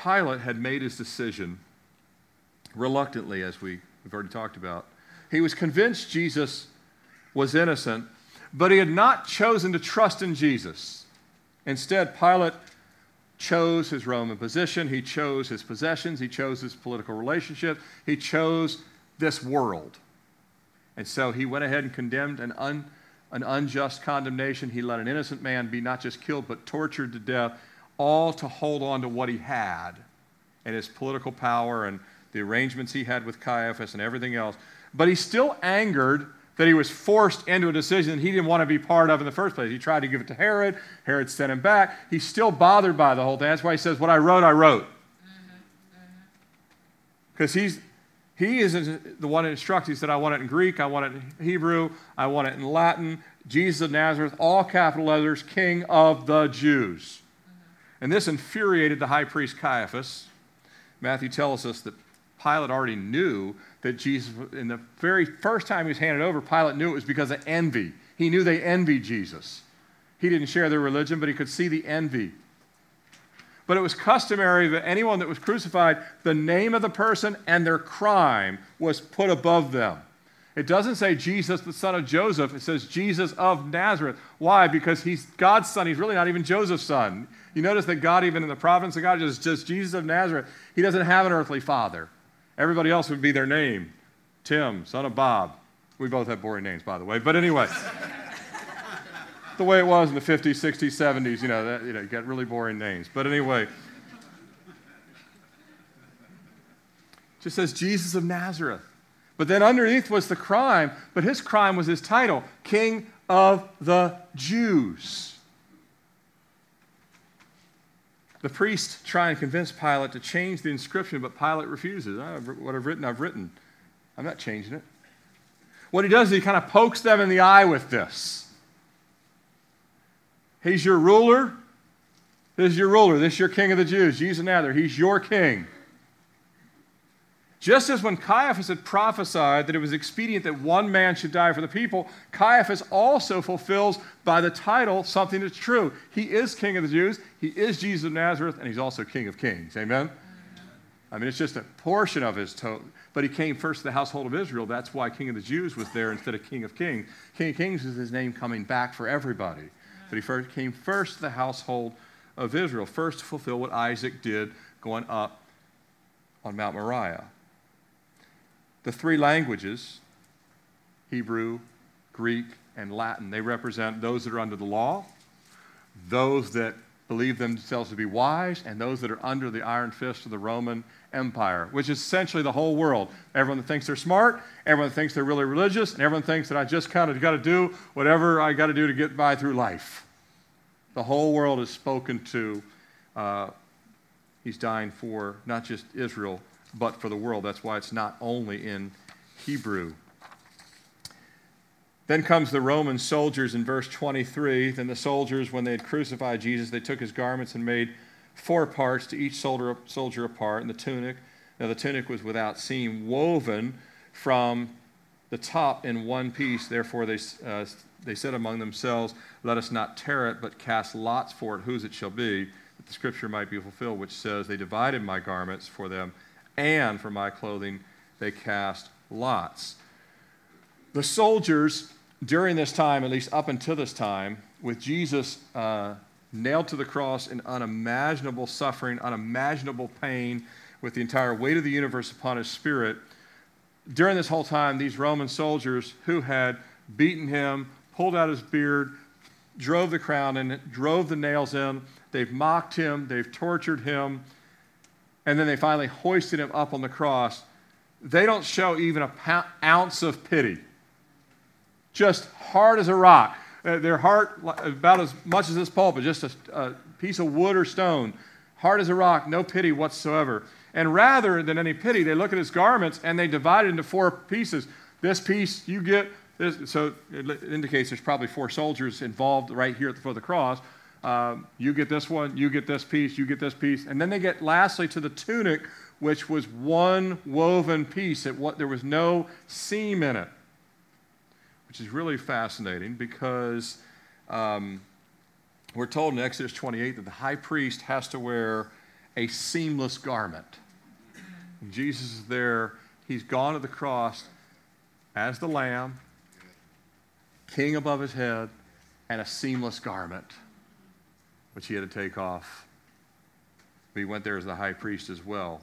Pilate had made his decision reluctantly, as we, we've already talked about. He was convinced Jesus was innocent but he had not chosen to trust in Jesus. Instead, Pilate chose his Roman position, he chose his possessions, he chose his political relationship, he chose this world. And so he went ahead and condemned an, un, an unjust condemnation. He let an innocent man be not just killed, but tortured to death, all to hold on to what he had and his political power and the arrangements he had with Caiaphas and everything else. But he still angered that he was forced into a decision that he didn't want to be part of in the first place. He tried to give it to Herod. Herod sent him back. He's still bothered by the whole thing. That's why he says, What I wrote, I wrote. Mm-hmm, mm-hmm. Because he's he is the one that instructs. He said, I want it in Greek, I want it in Hebrew, I want it in Latin. Jesus of Nazareth, all capital letters, King of the Jews. Mm-hmm. And this infuriated the high priest Caiaphas. Matthew tells us that Pilate already knew that Jesus, in the very first time he was handed over, Pilate knew it was because of envy. He knew they envied Jesus. He didn't share their religion, but he could see the envy. But it was customary that anyone that was crucified, the name of the person and their crime was put above them. It doesn't say Jesus, the son of Joseph. It says Jesus of Nazareth. Why? Because he's God's son. He's really not even Joseph's son. You notice that God, even in the providence of God, is just Jesus of Nazareth. He doesn't have an earthly father. Everybody else would be their name Tim, son of Bob. We both have boring names, by the way. But anyway, the way it was in the 50s, 60s, 70s, you know, that, you know, you got really boring names. But anyway, just says Jesus of Nazareth. But then underneath was the crime, but his crime was his title King of the Jews. The priests try and convince Pilate to change the inscription, but Pilate refuses. Oh, what I've written, I've written. I'm not changing it. What he does is he kind of pokes them in the eye with this. He's your ruler. This is your ruler. This is your king of the Jews. Jesus Nazareth. He's your king. Just as when Caiaphas had prophesied that it was expedient that one man should die for the people, Caiaphas also fulfills by the title something that's true. He is king of the Jews, he is Jesus of Nazareth, and he's also king of kings. Amen? I mean, it's just a portion of his total. But he came first to the household of Israel. That's why King of the Jews was there instead of King of Kings. King of Kings is his name coming back for everybody. But he first came first to the household of Israel, first to fulfill what Isaac did going up on Mount Moriah. The three languages, Hebrew, Greek, and Latin, they represent those that are under the law, those that believe themselves to be wise, and those that are under the iron fist of the Roman Empire, which is essentially the whole world. Everyone that thinks they're smart, everyone that thinks they're really religious, and everyone thinks that I just kind of got to do whatever I got to do to get by through life. The whole world is spoken to. Uh, he's dying for not just Israel, but for the world. That's why it's not only in Hebrew. Then comes the Roman soldiers in verse 23. Then the soldiers, when they had crucified Jesus, they took his garments and made four parts to each soldier, soldier apart, and the tunic. Now the tunic was without seam, woven from the top in one piece. Therefore they, uh, they said among themselves, Let us not tear it, but cast lots for it, whose it shall be, that the scripture might be fulfilled, which says, They divided my garments for them, and for my clothing they cast lots. The soldiers during this time, at least up until this time, with Jesus uh, nailed to the cross in unimaginable suffering, unimaginable pain, with the entire weight of the universe upon his spirit. During this whole time, these Roman soldiers who had beaten him, pulled out his beard, drove the crown in, drove the nails in, they've mocked him, they've tortured him, and then they finally hoisted him up on the cross. They don't show even an ounce of pity. Just hard as a rock. Uh, their heart about as much as this pulpit, just a, a piece of wood or stone, hard as a rock, no pity whatsoever. And rather than any pity, they look at his garments and they divide it into four pieces. This piece you get, this, so it indicates there's probably four soldiers involved right here at the foot of the cross. Um, you get this one, you get this piece, you get this piece. And then they get lastly to the tunic, which was one woven piece. It, what, there was no seam in it which is really fascinating because um, we're told in Exodus 28 that the high priest has to wear a seamless garment. Jesus is there, he's gone to the cross as the lamb, king above his head, and a seamless garment, which he had to take off. But he went there as the high priest as well.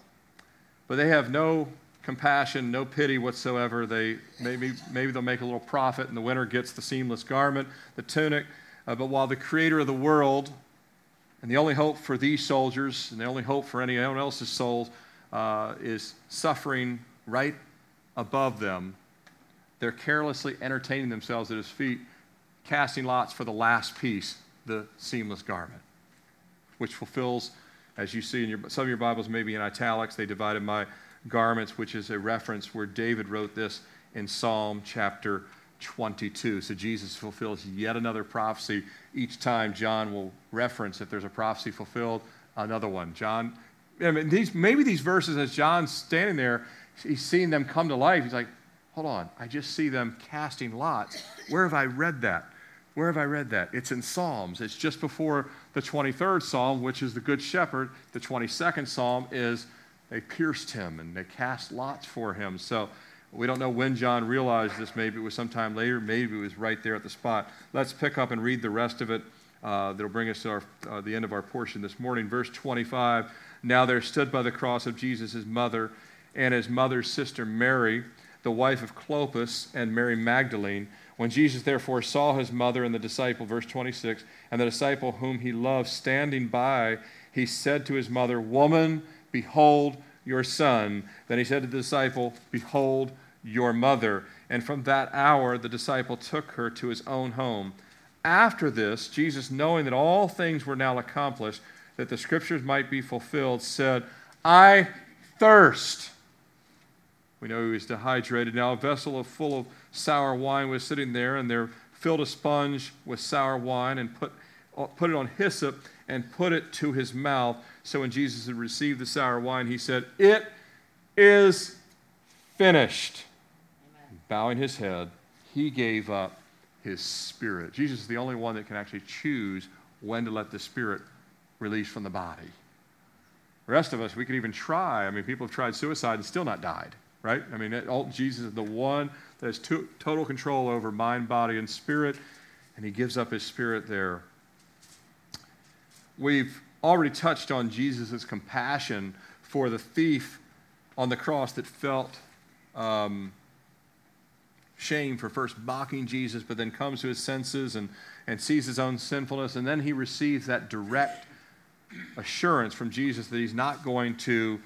But they have no compassion, no pity whatsoever. They maybe maybe they'll make a little profit, and the winner gets the seamless garment, the tunic. Uh, but while the Creator of the world and the only hope for these soldiers and the only hope for anyone else's souls uh, is suffering right above them, they're carelessly entertaining themselves at His feet, casting lots for the last piece, the seamless garment, which fulfills, as you see in your, some of your Bibles, maybe in italics, they divided my garments, which is a reference where David wrote this in Psalm chapter 22. So Jesus fulfills yet another prophecy. Each time John will reference if there's a prophecy fulfilled, another one. John, I mean, these, maybe these verses, as John's standing there, he's seeing them come to life. He's like, hold on, I just see them casting lots. Where have I read that? Where have I read that? It's in Psalms. It's just before the 23rd Psalm, which is the Good Shepherd. The 22nd Psalm is they pierced him and they cast lots for him. So We don't know when John realized this. Maybe it was sometime later. Maybe it was right there at the spot. Let's pick up and read the rest of it. Uh, that'll bring us to our, uh, the end of our portion this morning. Verse 25. Now there stood by the cross of Jesus his mother and his mother's sister Mary, the wife of Clopas, and Mary Magdalene. When Jesus therefore saw his mother and the disciple, verse 26, and the disciple whom he loved standing by, he said to his mother, Woman, behold your son. Then he said to the disciple, Behold your mother. And from that hour the disciple took her to his own home. After this, Jesus, knowing that all things were now accomplished, that the scriptures might be fulfilled, said, I thirst. We know he was dehydrated. Now, a vessel full of sour wine was sitting there, and there filled a sponge with sour wine and put, put it on hyssop and put it to his mouth. So when Jesus had received the sour wine, he said, It is finished. Amen. Bowing his head, he gave up his spirit. Jesus is the only one that can actually choose when to let the spirit release from the body. The rest of us, we could even try. I mean, people have tried suicide and still not died, right? I mean, it, all, Jesus is the one that has to, total control over mind, body, and spirit, and he gives up his spirit there. We've already touched on Jesus' compassion for the thief on the cross that felt um, shame for first mocking Jesus, but then comes to his senses and, and sees his own sinfulness, and then he receives that direct assurance from Jesus that he's not going to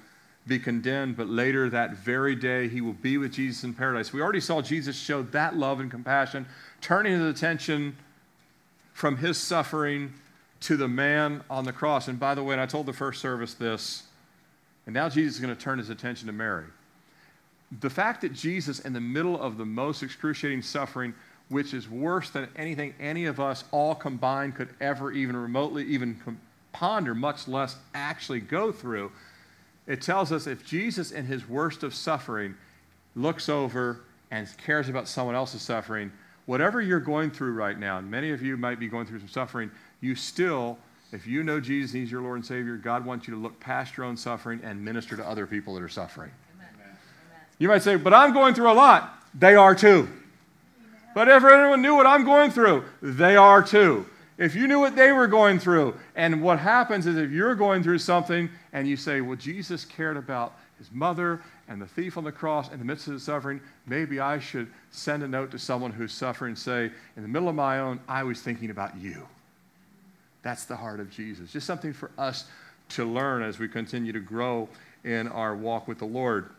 be condemned, but later that very day he will be with Jesus in paradise. We already saw Jesus show that love and compassion, turning his attention from his suffering to the man on the cross. And by the way, and I told the first service this, and now Jesus is going to turn his attention to Mary. The fact that Jesus, in the middle of the most excruciating suffering, which is worse than anything any of us all combined could ever even remotely even ponder, much less actually go through, it tells us if Jesus, in his worst of suffering, looks over and cares about someone else's suffering, whatever you're going through right now, and many of you might be going through some suffering, you still, if you know Jesus, He's your Lord and Savior, God wants you to look past your own suffering and minister to other people that are suffering. Amen. You might say, but I'm going through a lot. They are too. But if anyone knew what I'm going through, they are too. If you knew what they were going through, and what happens is if you're going through something and you say, Well, Jesus cared about his mother and the thief on the cross in the midst of the suffering, maybe I should send a note to someone who's suffering, say, In the middle of my own, I was thinking about you. That's the heart of Jesus. Just something for us to learn as we continue to grow in our walk with the Lord.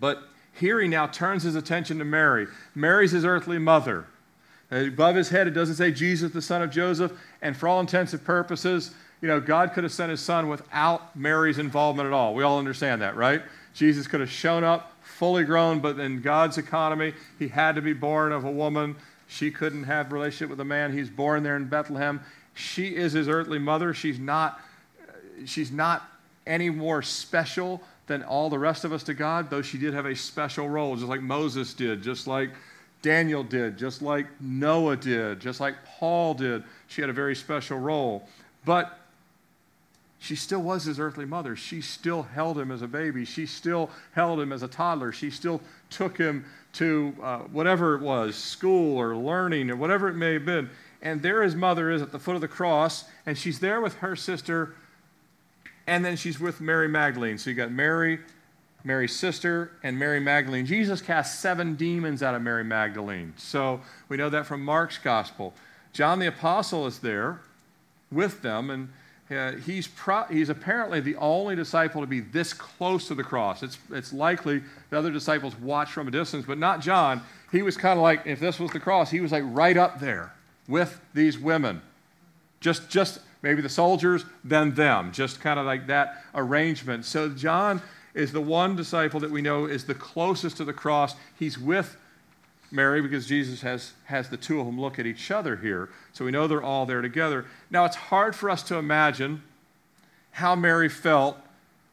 But here he now turns his attention to Mary. Mary's his earthly mother. Above his head, it doesn't say Jesus, the son of Joseph. And for all intents and purposes, you know, God could have sent his son without Mary's involvement at all. We all understand that, right? Jesus could have shown up fully grown, but in God's economy, he had to be born of a woman. She couldn't have relationship with a man. He's born there in Bethlehem. She is his earthly mother. She's not, she's not any more special than all the rest of us to God, though she did have a special role, just like Moses did, just like Daniel did, just like Noah did, just like Paul did. She had a very special role. But she still was his earthly mother. She still held him as a baby. She still held him as a toddler. She still took him to uh, whatever it was, school or learning or whatever it may have been. And there his mother is at the foot of the cross, and she's there with her sister, and then she's with Mary Magdalene. So you got Mary, Mary's sister, and Mary Magdalene. Jesus cast seven demons out of Mary Magdalene. So we know that from Mark's gospel. John the Apostle is there with them, and uh, he's, pro- he's apparently the only disciple to be this close to the cross. It's, it's likely the other disciples watched from a distance, but not John. He was kind of like, if this was the cross, he was like right up there with these women. Just, just maybe the soldiers, then them. Just kind of like that arrangement. So John is the one disciple that we know is the closest to the cross. He's with Mary because Jesus has, has the two of them look at each other here. So we know they're all there together. Now, it's hard for us to imagine how Mary felt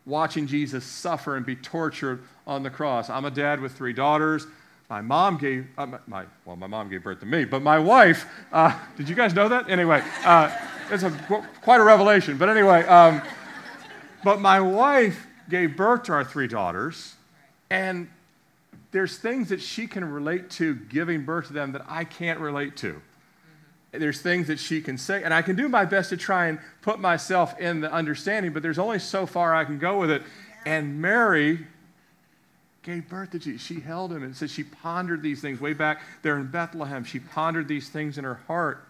watching Jesus suffer and be tortured on the cross. I'm a dad with three daughters. My mom gave, uh, my, well, my mom gave birth to me, but my wife, uh, did you guys know that? Anyway, uh, it's a, quite a revelation. But anyway, um, but my wife gave birth to our three daughters, and there's things that she can relate to giving birth to them that I can't relate to. Mm-hmm. There's things that she can say, and I can do my best to try and put myself in the understanding, but there's only so far I can go with it. And Mary gave birth to Jesus. She held him and said she pondered these things way back there in Bethlehem. She pondered these things in her heart.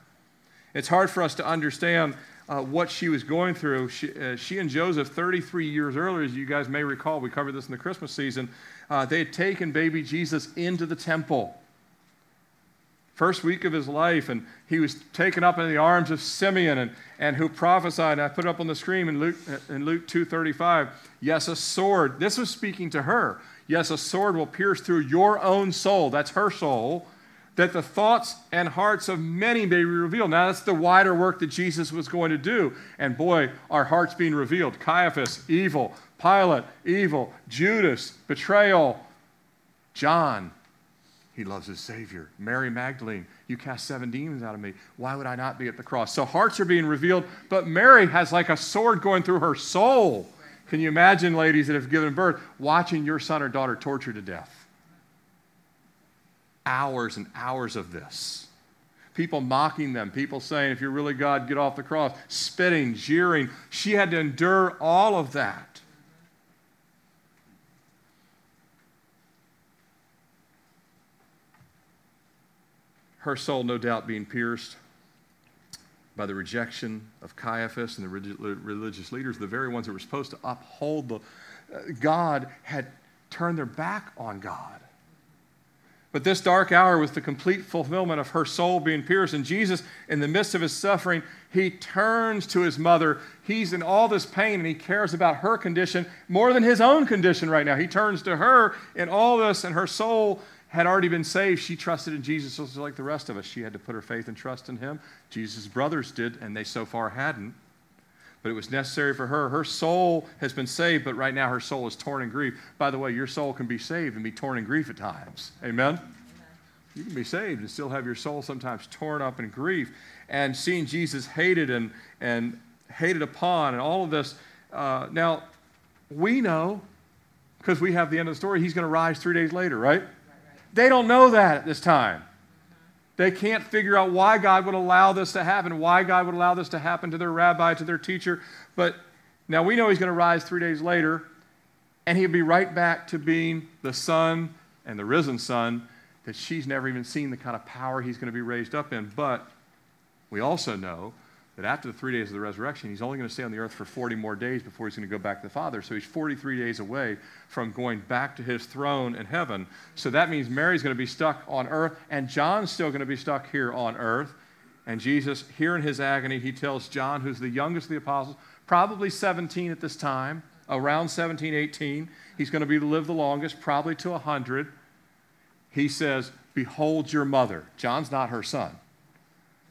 It's hard for us to understand uh, what she was going through. She, uh, she, and Joseph, 33 years earlier, as you guys may recall, we covered this in the Christmas season, uh, they had taken baby Jesus into the temple. First week of his life, and he was taken up in the arms of Simeon, and, and who prophesied. And I put it up on the screen in Luke, in Luke 2.35. Yes, a sword. This was speaking to her. Yes, a sword will pierce through your own soul. That's her soul that the thoughts and hearts of many may be revealed. Now, that's the wider work that Jesus was going to do. And boy, our hearts being revealed. Caiaphas, evil. Pilate, evil. Judas, betrayal. John, he loves his Savior. Mary Magdalene, you cast seven demons out of me. Why would I not be at the cross? So hearts are being revealed, but Mary has like a sword going through her soul. Can you imagine, ladies that have given birth, watching your son or daughter tortured to death? Hours and hours of this. People mocking them, people saying, if you're really God, get off the cross, spitting, jeering. She had to endure all of that. Her soul, no doubt, being pierced by the rejection of Caiaphas and the religious leaders, the very ones that were supposed to uphold the uh, God, had turned their back on God. But this dark hour was the complete fulfillment of her soul being pierced. And Jesus, in the midst of his suffering, he turns to his mother. He's in all this pain and he cares about her condition more than his own condition right now. He turns to her in all this, and her soul had already been saved. She trusted in Jesus just like the rest of us. She had to put her faith and trust in him. Jesus' brothers did, and they so far hadn't but it was necessary for her. Her soul has been saved, but right now her soul is torn in grief. By the way, your soul can be saved and be torn in grief at times. Amen? You can be saved and still have your soul sometimes torn up in grief. And seeing Jesus hated and, and hated upon and all of this. Uh, now, we know, because we have the end of the story, he's going to rise three days later, right? They don't know that at this time. They can't figure out why God would allow this to happen, why God would allow this to happen to their rabbi, to their teacher. But now we know he's going to rise three days later, and he'll be right back to being the son and the risen son that she's never even seen the kind of power he's going to be raised up in. But we also know that after the three days of the resurrection, he's only going to stay on the earth for 40 more days before he's going to go back to the Father. So he's 43 days away from going back to his throne in heaven. So that means Mary's going to be stuck on earth, and John's still going to be stuck here on earth. And Jesus, here in his agony, he tells John, who's the youngest of the apostles, probably 17 at this time, around 17, 18. He's going to be to live the longest, probably to 100. He says, Behold your mother. John's not her son.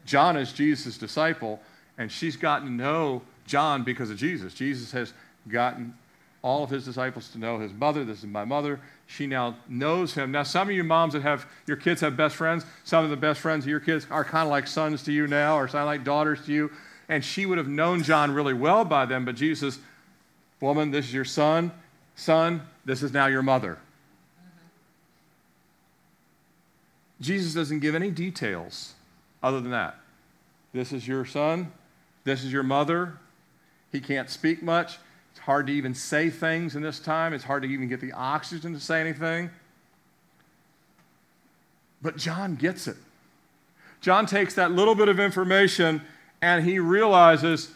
John is Jesus' disciple and she's gotten to know John because of Jesus. Jesus has gotten all of his disciples to know his mother. This is my mother. She now knows him. Now, some of you moms that have your kids have best friends, some of the best friends of your kids are kind of like sons to you now, or sound like daughters to you. And she would have known John really well by them, but Jesus, woman, this is your son. Son, this is now your mother. Jesus doesn't give any details other than that. This is your son. This is your mother. He can't speak much. It's hard to even say things in this time. It's hard to even get the oxygen to say anything. But John gets it. John takes that little bit of information and he realizes,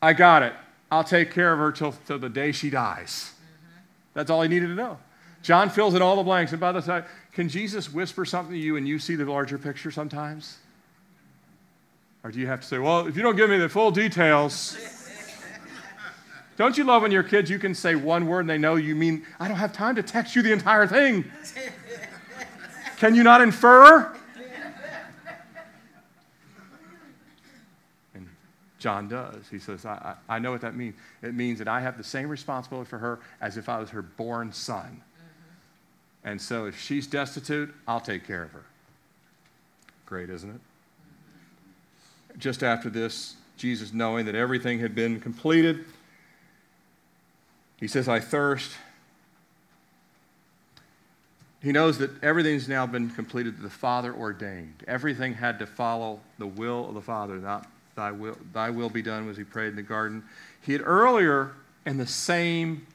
I got it. I'll take care of her till, till the day she dies. Mm-hmm. That's all he needed to know. John fills in all the blanks. And by the time, can Jesus whisper something to you and you see the larger picture sometimes? Or do you have to say, well, if you don't give me the full details, don't you love when your kids, you can say one word and they know you mean, I don't have time to text you the entire thing. Can you not infer? And John does. He says, I, I, I know what that means. It means that I have the same responsibility for her as if I was her born son. And so if she's destitute, I'll take care of her. Great, isn't it? Just after this, Jesus, knowing that everything had been completed, he says, I thirst. he knows that everything's now been completed that the Father ordained. Everything had to follow the will of the Father, not thy will, thy will be done, as he prayed in the garden. He had earlier, in the same,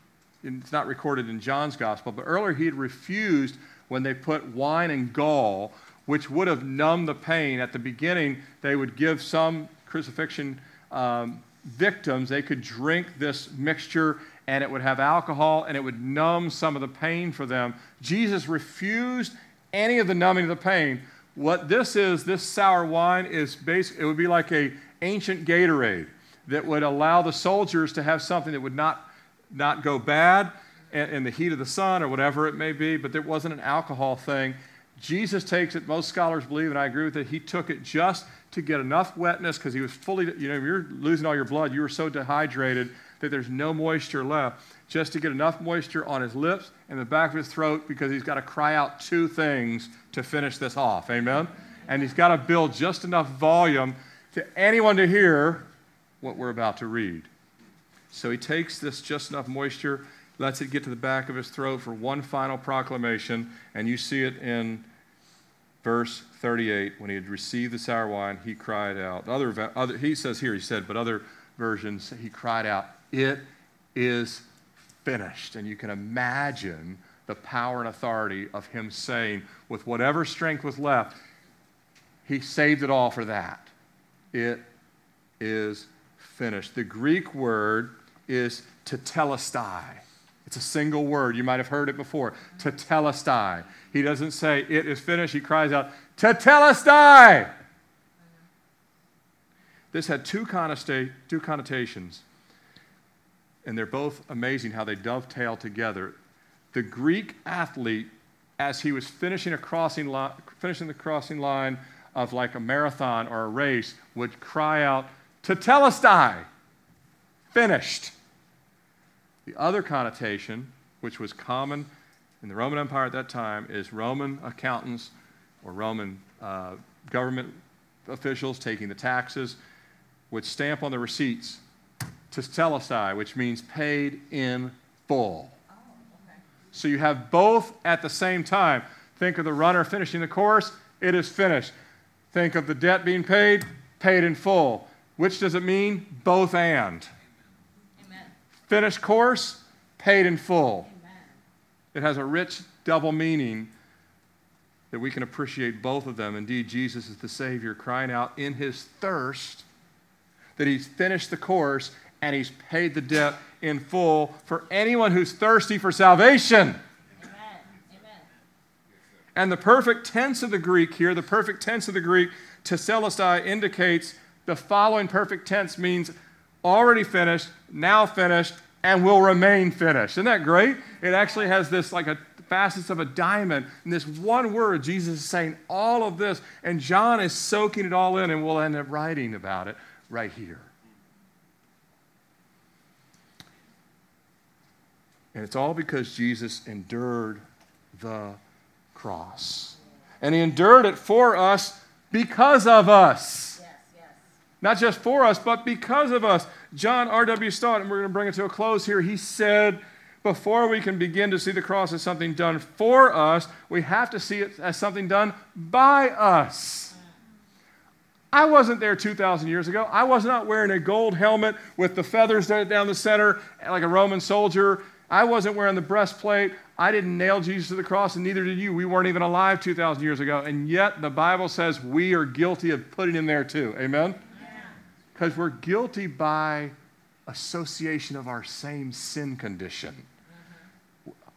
it's not recorded in John's gospel, but earlier he had refused when they put wine and gall, which would have numbed the pain. At the beginning, they would give some crucifixion um, victims, they could drink this mixture and it would have alcohol and it would numb some of the pain for them. Jesus refused any of the numbing of the pain. What this is, this sour wine is basically, it would be like a ancient Gatorade that would allow the soldiers to have something that would not, not go bad in, in the heat of the sun or whatever it may be, but there wasn't an alcohol thing. Jesus takes it, most scholars believe, and I agree with it, he took it just to get enough wetness because he was fully, you know, you're losing all your blood, you were so dehydrated that there's no moisture left, just to get enough moisture on his lips and the back of his throat because he's got to cry out two things to finish this off. Amen? And he's got to build just enough volume to anyone to hear what we're about to read. So he takes this just enough moisture, lets it get to the back of his throat for one final proclamation, and you see it in verse 38. When he had received the sour wine, he cried out. Other, other, he says here, he said, but other versions, he cried out, It is finished. And you can imagine the power and authority of him saying, with whatever strength was left, he saved it all for that. It is finished. The Greek word is tetelestai. It's a single word. You might have heard it before. Tetelestai. He doesn't say, it is finished. He cries out, tetelestai. This had two, two connotations, and they're both amazing how they dovetail together. The Greek athlete, as he was finishing, a crossing li- finishing the crossing line of like a marathon or a race, would cry out, Tetelestai, finished. The other connotation, which was common in the Roman Empire at that time, is Roman accountants or Roman uh, government officials taking the taxes would stamp on the receipts tetelestai, which means paid in full. Oh, okay. So you have both at the same time. Think of the runner finishing the course, it is finished. Think of the debt being paid, paid in full. Which does it mean? Both and. Finished course, paid in full. Amen. It has a rich double meaning that we can appreciate both of them. Indeed, Jesus is the Savior crying out in his thirst that he's finished the course and he's paid the debt in full for anyone who's thirsty for salvation. And the perfect tense of the Greek here, the perfect tense of the Greek, tetelestai, indicates the following perfect tense means already finished, now finished, and will remain finished. Isn't that great? It actually has this like a facets of a diamond. In this one word, Jesus is saying all of this, and John is soaking it all in, and we'll end up writing about it right here. And it's all because Jesus endured the cross. And he endured it for us because of us. Not just for us, but because of us. John R.W. Stott, and we're going to bring it to a close here, he said, before we can begin to see the cross as something done for us, we have to see it as something done by us. I wasn't there 2,000 years ago. I was not wearing a gold helmet with the feathers down the center like a Roman soldier. I wasn't wearing the breastplate. I didn't nail Jesus to the cross, and neither did you. We weren't even alive 2,000 years ago. And yet, the Bible says we are guilty of putting him there too. Amen? Because we're guilty by association of our same sin condition.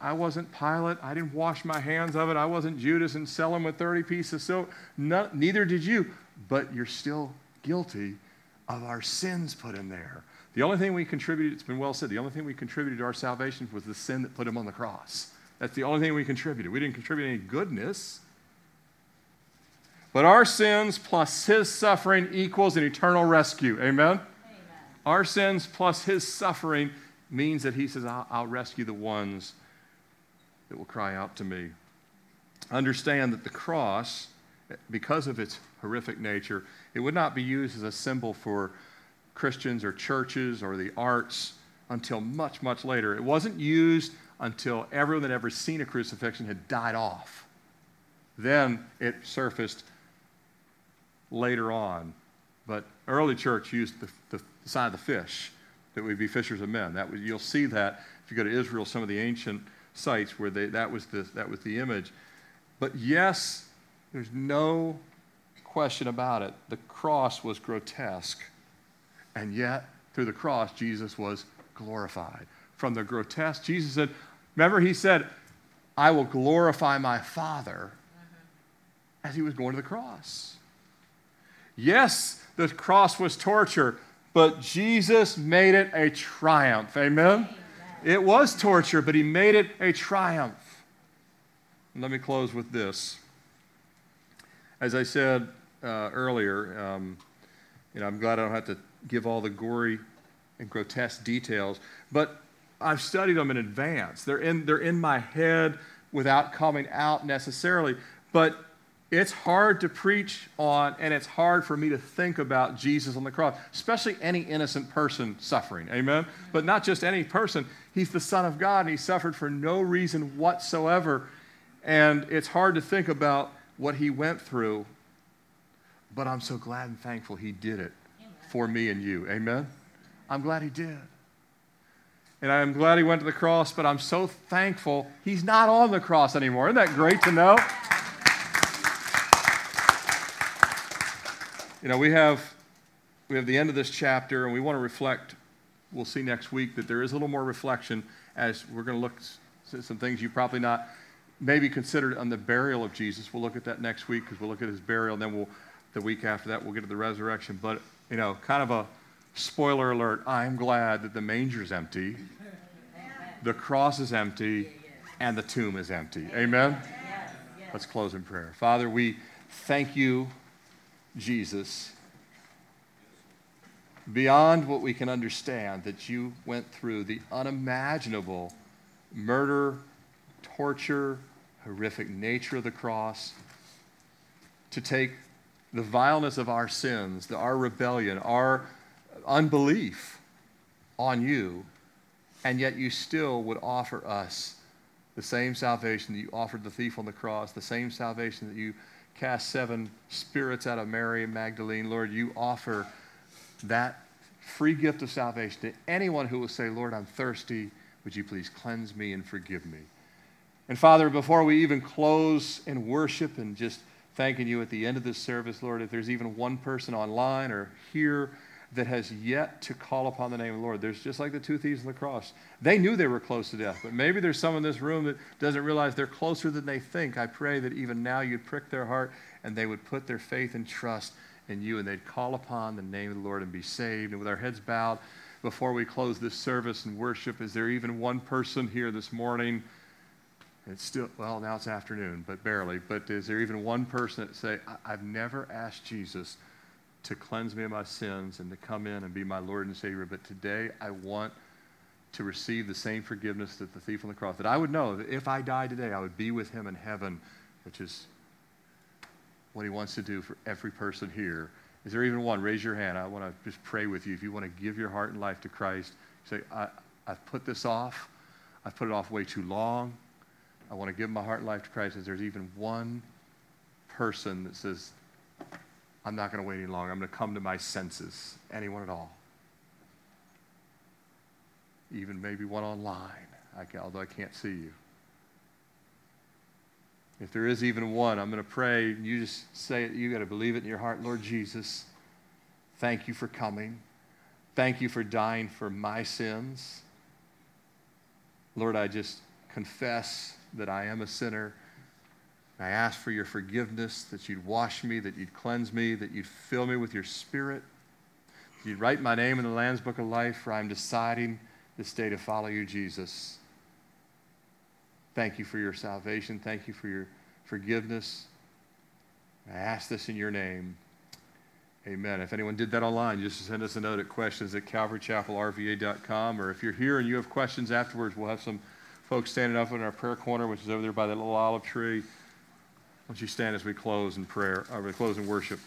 I wasn't Pilate. I didn't wash my hands of it. I wasn't Judas and sell him with 30 pieces of silver. No, neither did you but you're still guilty of our sins put in there. The only thing we contributed, it's been well said, the only thing we contributed to our salvation was the sin that put him on the cross. That's the only thing we contributed. We didn't contribute any goodness. But our sins plus his suffering equals an eternal rescue. Amen? Amen. Our sins plus his suffering means that he says, I'll, I'll rescue the ones that will cry out to me. Understand that the cross, because of its horrific nature, it would not be used as a symbol for Christians or churches or the arts until much, much later. It wasn't used until everyone that ever seen a crucifixion had died off. Then it surfaced later on. But early church used the, the sign of the fish, that would be fishers of men. That was, you'll see that if you go to Israel, some of the ancient sites where they, that, was the, that was the image. But yes, there's no question about it. The cross was grotesque. And yet, through the cross, Jesus was glorified. From the grotesque, Jesus said, remember, he said, I will glorify my Father mm-hmm. as he was going to the cross. Yes, the cross was torture, but Jesus made it a triumph. Amen? It was torture, but he made it a triumph. And let me close with this. As I said uh, earlier, um, you know, I'm glad I don't have to give all the gory and grotesque details, but I've studied them in advance. They're in, they're in my head without coming out necessarily. But it's hard to preach on, and it's hard for me to think about Jesus on the cross, especially any innocent person suffering. Amen? But not just any person. He's the Son of God, and he suffered for no reason whatsoever. And it's hard to think about what he went through, but I'm so glad and thankful he did it for me and you. Amen? I'm glad he did. And I'm glad he went to the cross, but I'm so thankful he's not on the cross anymore. Isn't that great to know? You know, we have, we have the end of this chapter, and we want to reflect. We'll see next week that there is a little more reflection as we're going to look at some things you probably not maybe considered on the burial of Jesus. We'll look at that next week because we'll look at his burial, and then we'll, the week after that, we'll get to the resurrection. But, you know, kind of a spoiler alert I'm glad that the manger's empty, the cross is empty, and the tomb is empty. Amen? Let's close in prayer. Father, we thank you Jesus beyond what we can understand that you went through the unimaginable murder, torture, horrific nature of the cross to take the vileness of our sins, the, our rebellion, our unbelief on you, and yet you still would offer us the same salvation that you offered the thief on the cross, the same salvation that you cast seven spirits out of Mary Magdalene, Lord, you offer that free gift of salvation to anyone who will say, Lord, I'm thirsty. Would you please cleanse me and forgive me? And Father, before we even close in worship and just thanking you at the end of this service, Lord, if there's even one person online or here that has yet to call upon the name of the Lord. There's just like the two thieves on the cross. They knew they were close to death, but maybe there's some in this room that doesn't realize they're closer than they think. I pray that even now you'd prick their heart and they would put their faith and trust in you and they'd call upon the name of the Lord and be saved. And with our heads bowed, before we close this service and worship, is there even one person here this morning? It's still, well, now it's afternoon, but barely. But is there even one person that say, I've never asked Jesus to cleanse me of my sins and to come in and be my Lord and Savior. But today I want to receive the same forgiveness that the thief on the cross, that I would know that if I died today, I would be with him in heaven, which is what he wants to do for every person here. Is there even one? Raise your hand. I want to just pray with you. If you want to give your heart and life to Christ, say, I, I've put this off. I've put it off way too long. I want to give my heart and life to Christ. Is there's even one person that says, I'm not going to wait any longer. I'm going to come to my senses. Anyone at all? Even maybe one online, I can, although I can't see you. If there is even one, I'm going to pray. You just say it. You got to believe it in your heart. Lord Jesus, thank you for coming. Thank you for dying for my sins. Lord, I just confess that I am a sinner. I ask for your forgiveness, that you'd wash me, that you'd cleanse me, that you'd fill me with your spirit. You'd write my name in the Lamb's Book of Life, for I'm deciding this day to follow you, Jesus. Thank you for your salvation. Thank you for your forgiveness. I ask this in your name. Amen. If anyone did that online, just send us a note at questions at calvarychapelrva.com. Or if you're here and you have questions afterwards, we'll have some folks standing up in our prayer corner, which is over there by that little olive tree. Won't you stand as we close in prayer, or we close in worship?